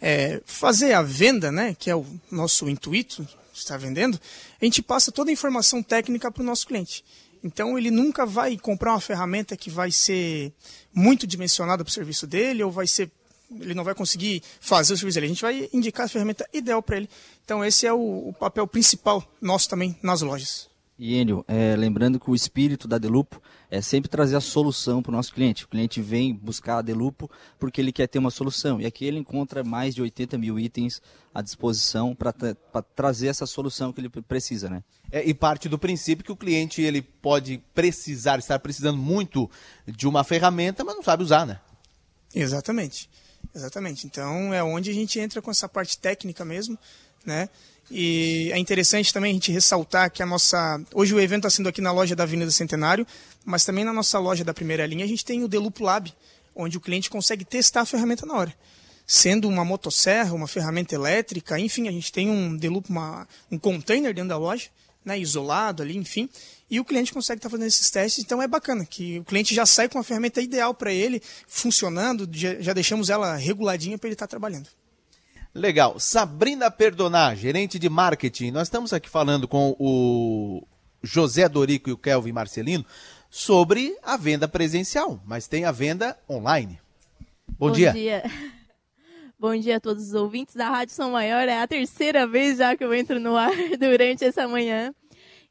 é, fazer a venda, né, que é o nosso intuito, está vendendo, a gente passa toda a informação técnica para o nosso cliente. Então ele nunca vai comprar uma ferramenta que vai ser muito dimensionada para o serviço dele ou vai ser ele não vai conseguir fazer o serviço dele. A gente vai indicar a ferramenta ideal para ele. Então esse é o, o, papel principal nosso também nas lojas. E Enio, é, lembrando que o espírito da Delupo é sempre trazer a solução para o nosso cliente. O cliente vem buscar a Delupo porque ele quer ter uma solução. E aqui ele encontra mais de 80 mil itens à disposição para trazer essa solução que ele precisa, né? É, e parte do princípio que o cliente ele pode precisar, estar precisando muito de uma ferramenta, mas não sabe usar, né? Exatamente. Exatamente. Então é onde a gente entra com essa parte técnica mesmo, né? E é interessante também a gente ressaltar que a nossa. Hoje o evento está sendo aqui na loja da Avenida Centenário, mas também na nossa loja da primeira linha a gente tem o Delupo Lab, onde o cliente consegue testar a ferramenta na hora. Sendo uma motosserra, uma ferramenta elétrica, enfim, a gente tem um Delupo, uma, um container dentro da loja, né, isolado ali, enfim, e o cliente consegue estar tá fazendo esses testes. Então é bacana que o cliente já sai com a ferramenta ideal para ele, funcionando, já, já deixamos ela reguladinha para ele estar tá trabalhando. Legal. Sabrina Perdonar, gerente de marketing. Nós estamos aqui falando com o José Dorico e o Kelvin Marcelino sobre a venda presencial, mas tem a venda online. Bom, Bom dia. dia. Bom dia a todos os ouvintes da Rádio São Maior. É a terceira vez já que eu entro no ar durante essa manhã.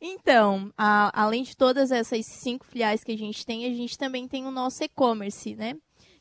Então, a, além de todas essas cinco filiais que a gente tem, a gente também tem o nosso e-commerce, né?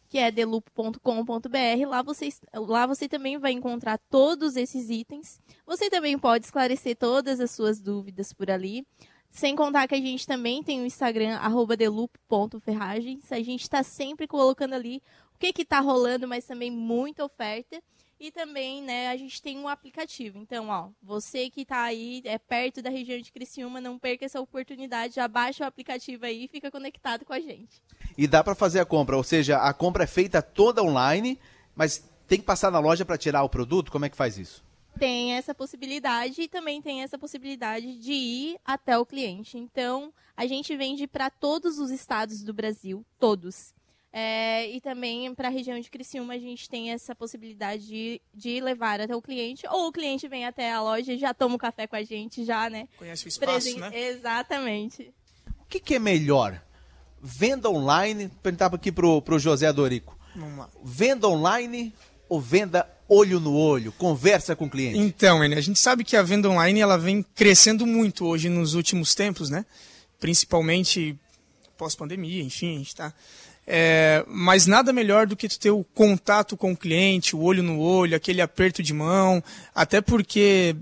que é delupo.com.br. Lá você, lá você também vai encontrar todos esses itens. Você também pode esclarecer todas as suas dúvidas por ali. Sem contar que a gente também tem o Instagram, delupo.ferragens. A gente está sempre colocando ali o que está rolando, mas também muita oferta. E também, né, a gente tem um aplicativo. Então, ó, você que está aí é perto da região de Criciúma, não perca essa oportunidade, já baixa o aplicativo aí e fica conectado com a gente. E dá para fazer a compra, ou seja, a compra é feita toda online, mas tem que passar na loja para tirar o produto? Como é que faz isso? Tem essa possibilidade e também tem essa possibilidade de ir até o cliente. Então, a gente vende para todos os estados do Brasil, todos. É, e também para a região de Criciúma a gente tem essa possibilidade de, de levar até o cliente, ou o cliente vem até a loja e já toma um café com a gente, já, né? Conhece o espaço, Presen né? Exatamente. O que, que, é melhor? Venda online, perguntava aqui pro, pro José Dorico. Vamos lá. Venda online ou venda olho no olho, conversa com o cliente? Então, a gente sabe que a venda online ela vem crescendo muito hoje nos últimos tempos, né? Principalmente pós-pandemia, enfim, a gente está é, mas nada melhor do que tu ter o contato com o cliente, o olho no olho, aquele aperto de mão, até porque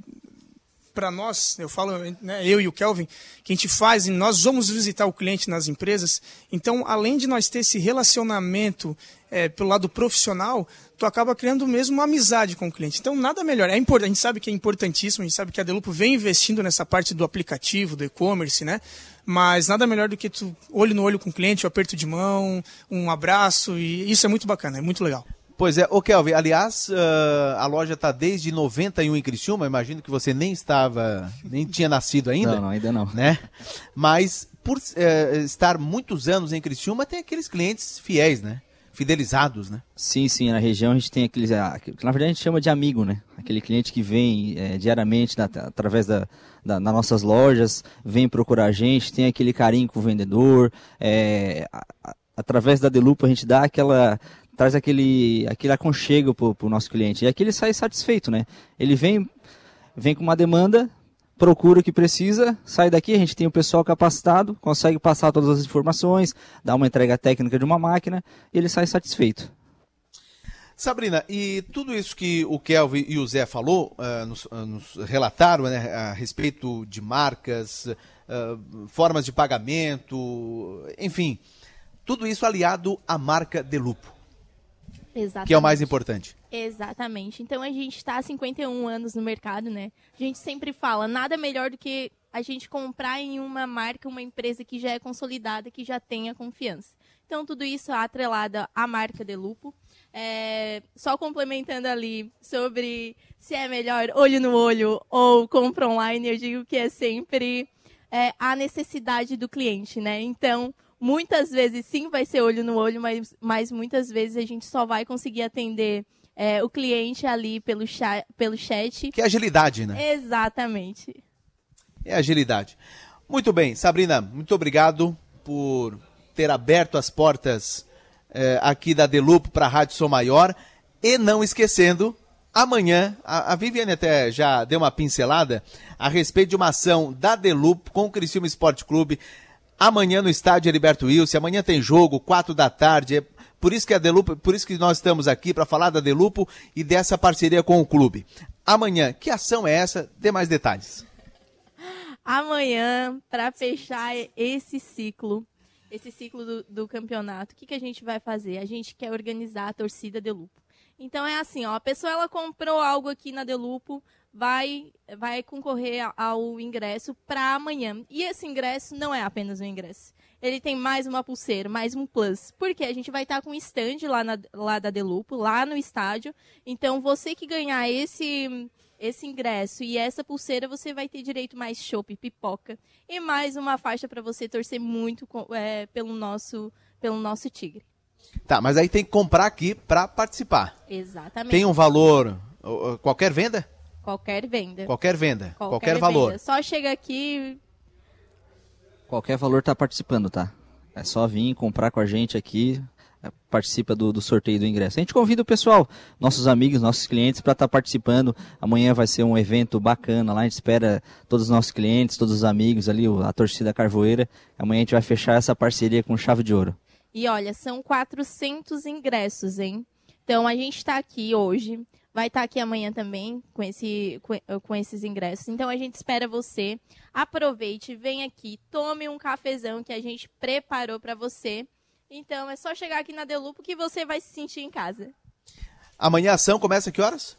para nós, eu falo, né, eu e o Kelvin, que a gente faz, nós vamos visitar o cliente nas empresas, então, além de nós ter esse relacionamento é, pelo lado profissional, tu acaba criando mesmo uma amizade com o cliente. Então, nada melhor. É importante, a gente sabe que é importantíssimo, a gente sabe que a Delupo vem investindo nessa parte do aplicativo, do e-commerce, né? Mas nada melhor do que tu olho no olho com o cliente, um aperto de mão, um abraço, e isso é muito bacana, é muito legal. Pois é, ô Kelvin, aliás, uh, a loja está desde 91 em Criciúma, imagino que você nem estava, nem tinha nascido ainda. Não, não ainda não. Né? Mas por uh, estar muitos anos em Criciúma, tem aqueles clientes fiéis, né? Fidelizados, né? Sim, sim, na região a gente tem aqueles, ah, na verdade a gente chama de amigo, né? Aquele cliente que vem é, diariamente através da, da, das nossas lojas, vem procurar a gente, tem aquele carinho com o vendedor, é, a, através da Delupo a gente dá aquela traz aquele, aquele aconchego para o nosso cliente. E aqui ele sai satisfeito, né? Ele vem, vem com uma demanda, procura o que precisa, sai daqui, a gente tem o pessoal capacitado, consegue passar todas as informações, dar uma entrega técnica de uma máquina e ele sai satisfeito. Sabrina, e tudo isso que o Kelvin e o Zé falou, uh, nos, uh, nos, relataram né, a respeito de marcas, uh, formas de pagamento, enfim, tudo isso aliado à marca Delupo. Exatamente. Que é o mais importante. Exatamente. Então a gente está há 51 anos no mercado, né? A gente sempre fala, nada melhor do que a gente comprar em uma marca, uma empresa que já é consolidada, que já tenha confiança. Então tudo isso é atrelado à marca de Lupo. É, só complementando ali sobre se é melhor olho no olho ou compra online, eu digo que é sempre é, a necessidade do cliente, né? Então, Muitas vezes sim vai ser olho no olho, mas, mas muitas vezes a gente só vai conseguir atender é, o cliente ali pelo chat, pelo chat. Que é agilidade, né? Exatamente. É agilidade. Muito bem, Sabrina, muito obrigado por ter aberto as portas é, aqui da Delupo para a Rádio Som Maior. E não esquecendo, amanhã, a, a, Viviane até já deu uma pincelada a respeito de uma ação da Delupo com o Criciúma Esporte Clube amanhã no estádio Heriberto Wilson. Amanhã tem jogo, quatro da tarde. É por isso que a Delupo, por isso que nós estamos aqui para falar da Delupo e dessa parceria com o clube. Amanhã, que ação é essa? Dê mais detalhes. Amanhã, para fechar esse ciclo, esse ciclo do, do campeonato, o que, que a gente vai fazer? A gente quer organizar a torcida Delupo. Então é assim, ó, a pessoa ela comprou algo aqui na Delupo, vai, vai concorrer ao ingresso para amanhã. E esse ingresso não é apenas um ingresso. Ele tem mais uma pulseira, mais um plus. Porque a gente vai estar com um stand lá, na, lá da Delupo, lá no estádio. Então, você que ganhar esse esse ingresso e essa pulseira, você vai ter direito mais chopp, pipoca e mais uma faixa para você torcer muito é, pelo nosso pelo nosso Tigre. Tá, mas aí tem que comprar aqui para participar. Exatamente. Tem um valor, qualquer venda? Qualquer venda. Qualquer venda. Qualquer, qualquer valor. Só chega aqui. Qualquer valor tá participando, tá? É só vir comprar com a gente aqui. É, participa do, do, sorteio do ingresso. A gente convida o pessoal, nossos amigos, nossos clientes, para estar tá participando. Amanhã vai ser um evento bacana lá. A gente espera todos os nossos clientes, todos os amigos ali, a torcida Carvoeira. Amanhã a gente vai fechar essa parceria com chave de ouro. E olha, são 400 ingressos, hein? Então a gente está aqui hoje vai estar tá aqui amanhã também com, esse, com, com, esses ingressos. Então a gente espera você. Aproveite, vem aqui, tome um cafezão que a gente preparou para você. Então é só chegar aqui na Delupo que você vai se sentir em casa. Amanhã a ação começa que horas?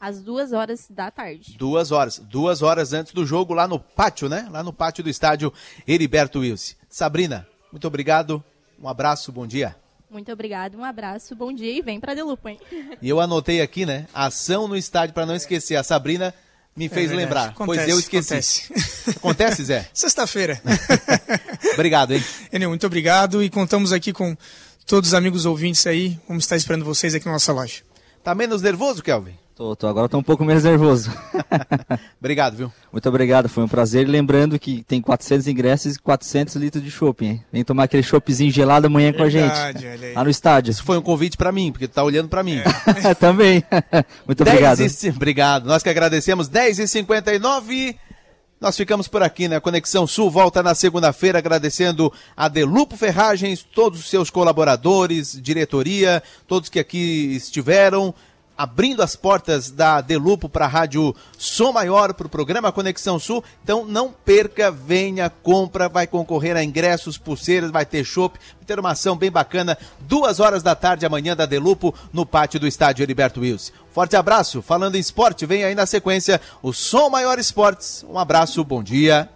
Às duas horas da tarde. Duas horas. Duas horas antes do jogo lá no pátio, né? Lá no pátio do estádio Heriberto Wilson. Sabrina, muito obrigado. Um abraço, bom dia. Muito obrigado, um abraço, bom dia e vem para Delupo, hein? E eu anotei aqui, né? Ação no estádio para não esquecer. A Sabrina me é fez é lembrar, acontece, pois eu esqueci. Acontece, acontece Zé? Sexta-feira. obrigado, hein? Enel, muito obrigado e contamos aqui com todos os amigos ouvintes aí. Vamos estar esperando vocês aqui na nossa loja. Tá menos nervoso, Kelvin? Tô, tô, agora tô um pouco menos nervoso. obrigado, viu? Muito obrigado, foi um prazer. Lembrando que tem 400 ingressos e 400 litros de chopp, hein? Vem tomar aquele choppzinho gelado amanhã Verdade, com a gente. Lá no estádio. Isso foi um convite para mim, porque tu tá olhando para mim. É. Também. Muito obrigado. E... Obrigado. Nós que agradecemos. 10h59. Nós ficamos por aqui, né? Conexão Sul volta na segunda-feira, agradecendo a Delupo Ferragens, todos os seus colaboradores, diretoria, todos que aqui estiveram abrindo as portas da Delupo para a Rádio Som Maior, para o programa Conexão Sul. Então não perca, venha, compra, vai concorrer a ingressos, pulseiras, vai ter chopp, vai ter uma ação bem bacana, duas horas da tarde amanhã da Delupo, no pátio do estádio Heriberto Wilson. Forte abraço, falando em esporte, vem aí na sequência o Som Maior Esportes. Um abraço, bom dia.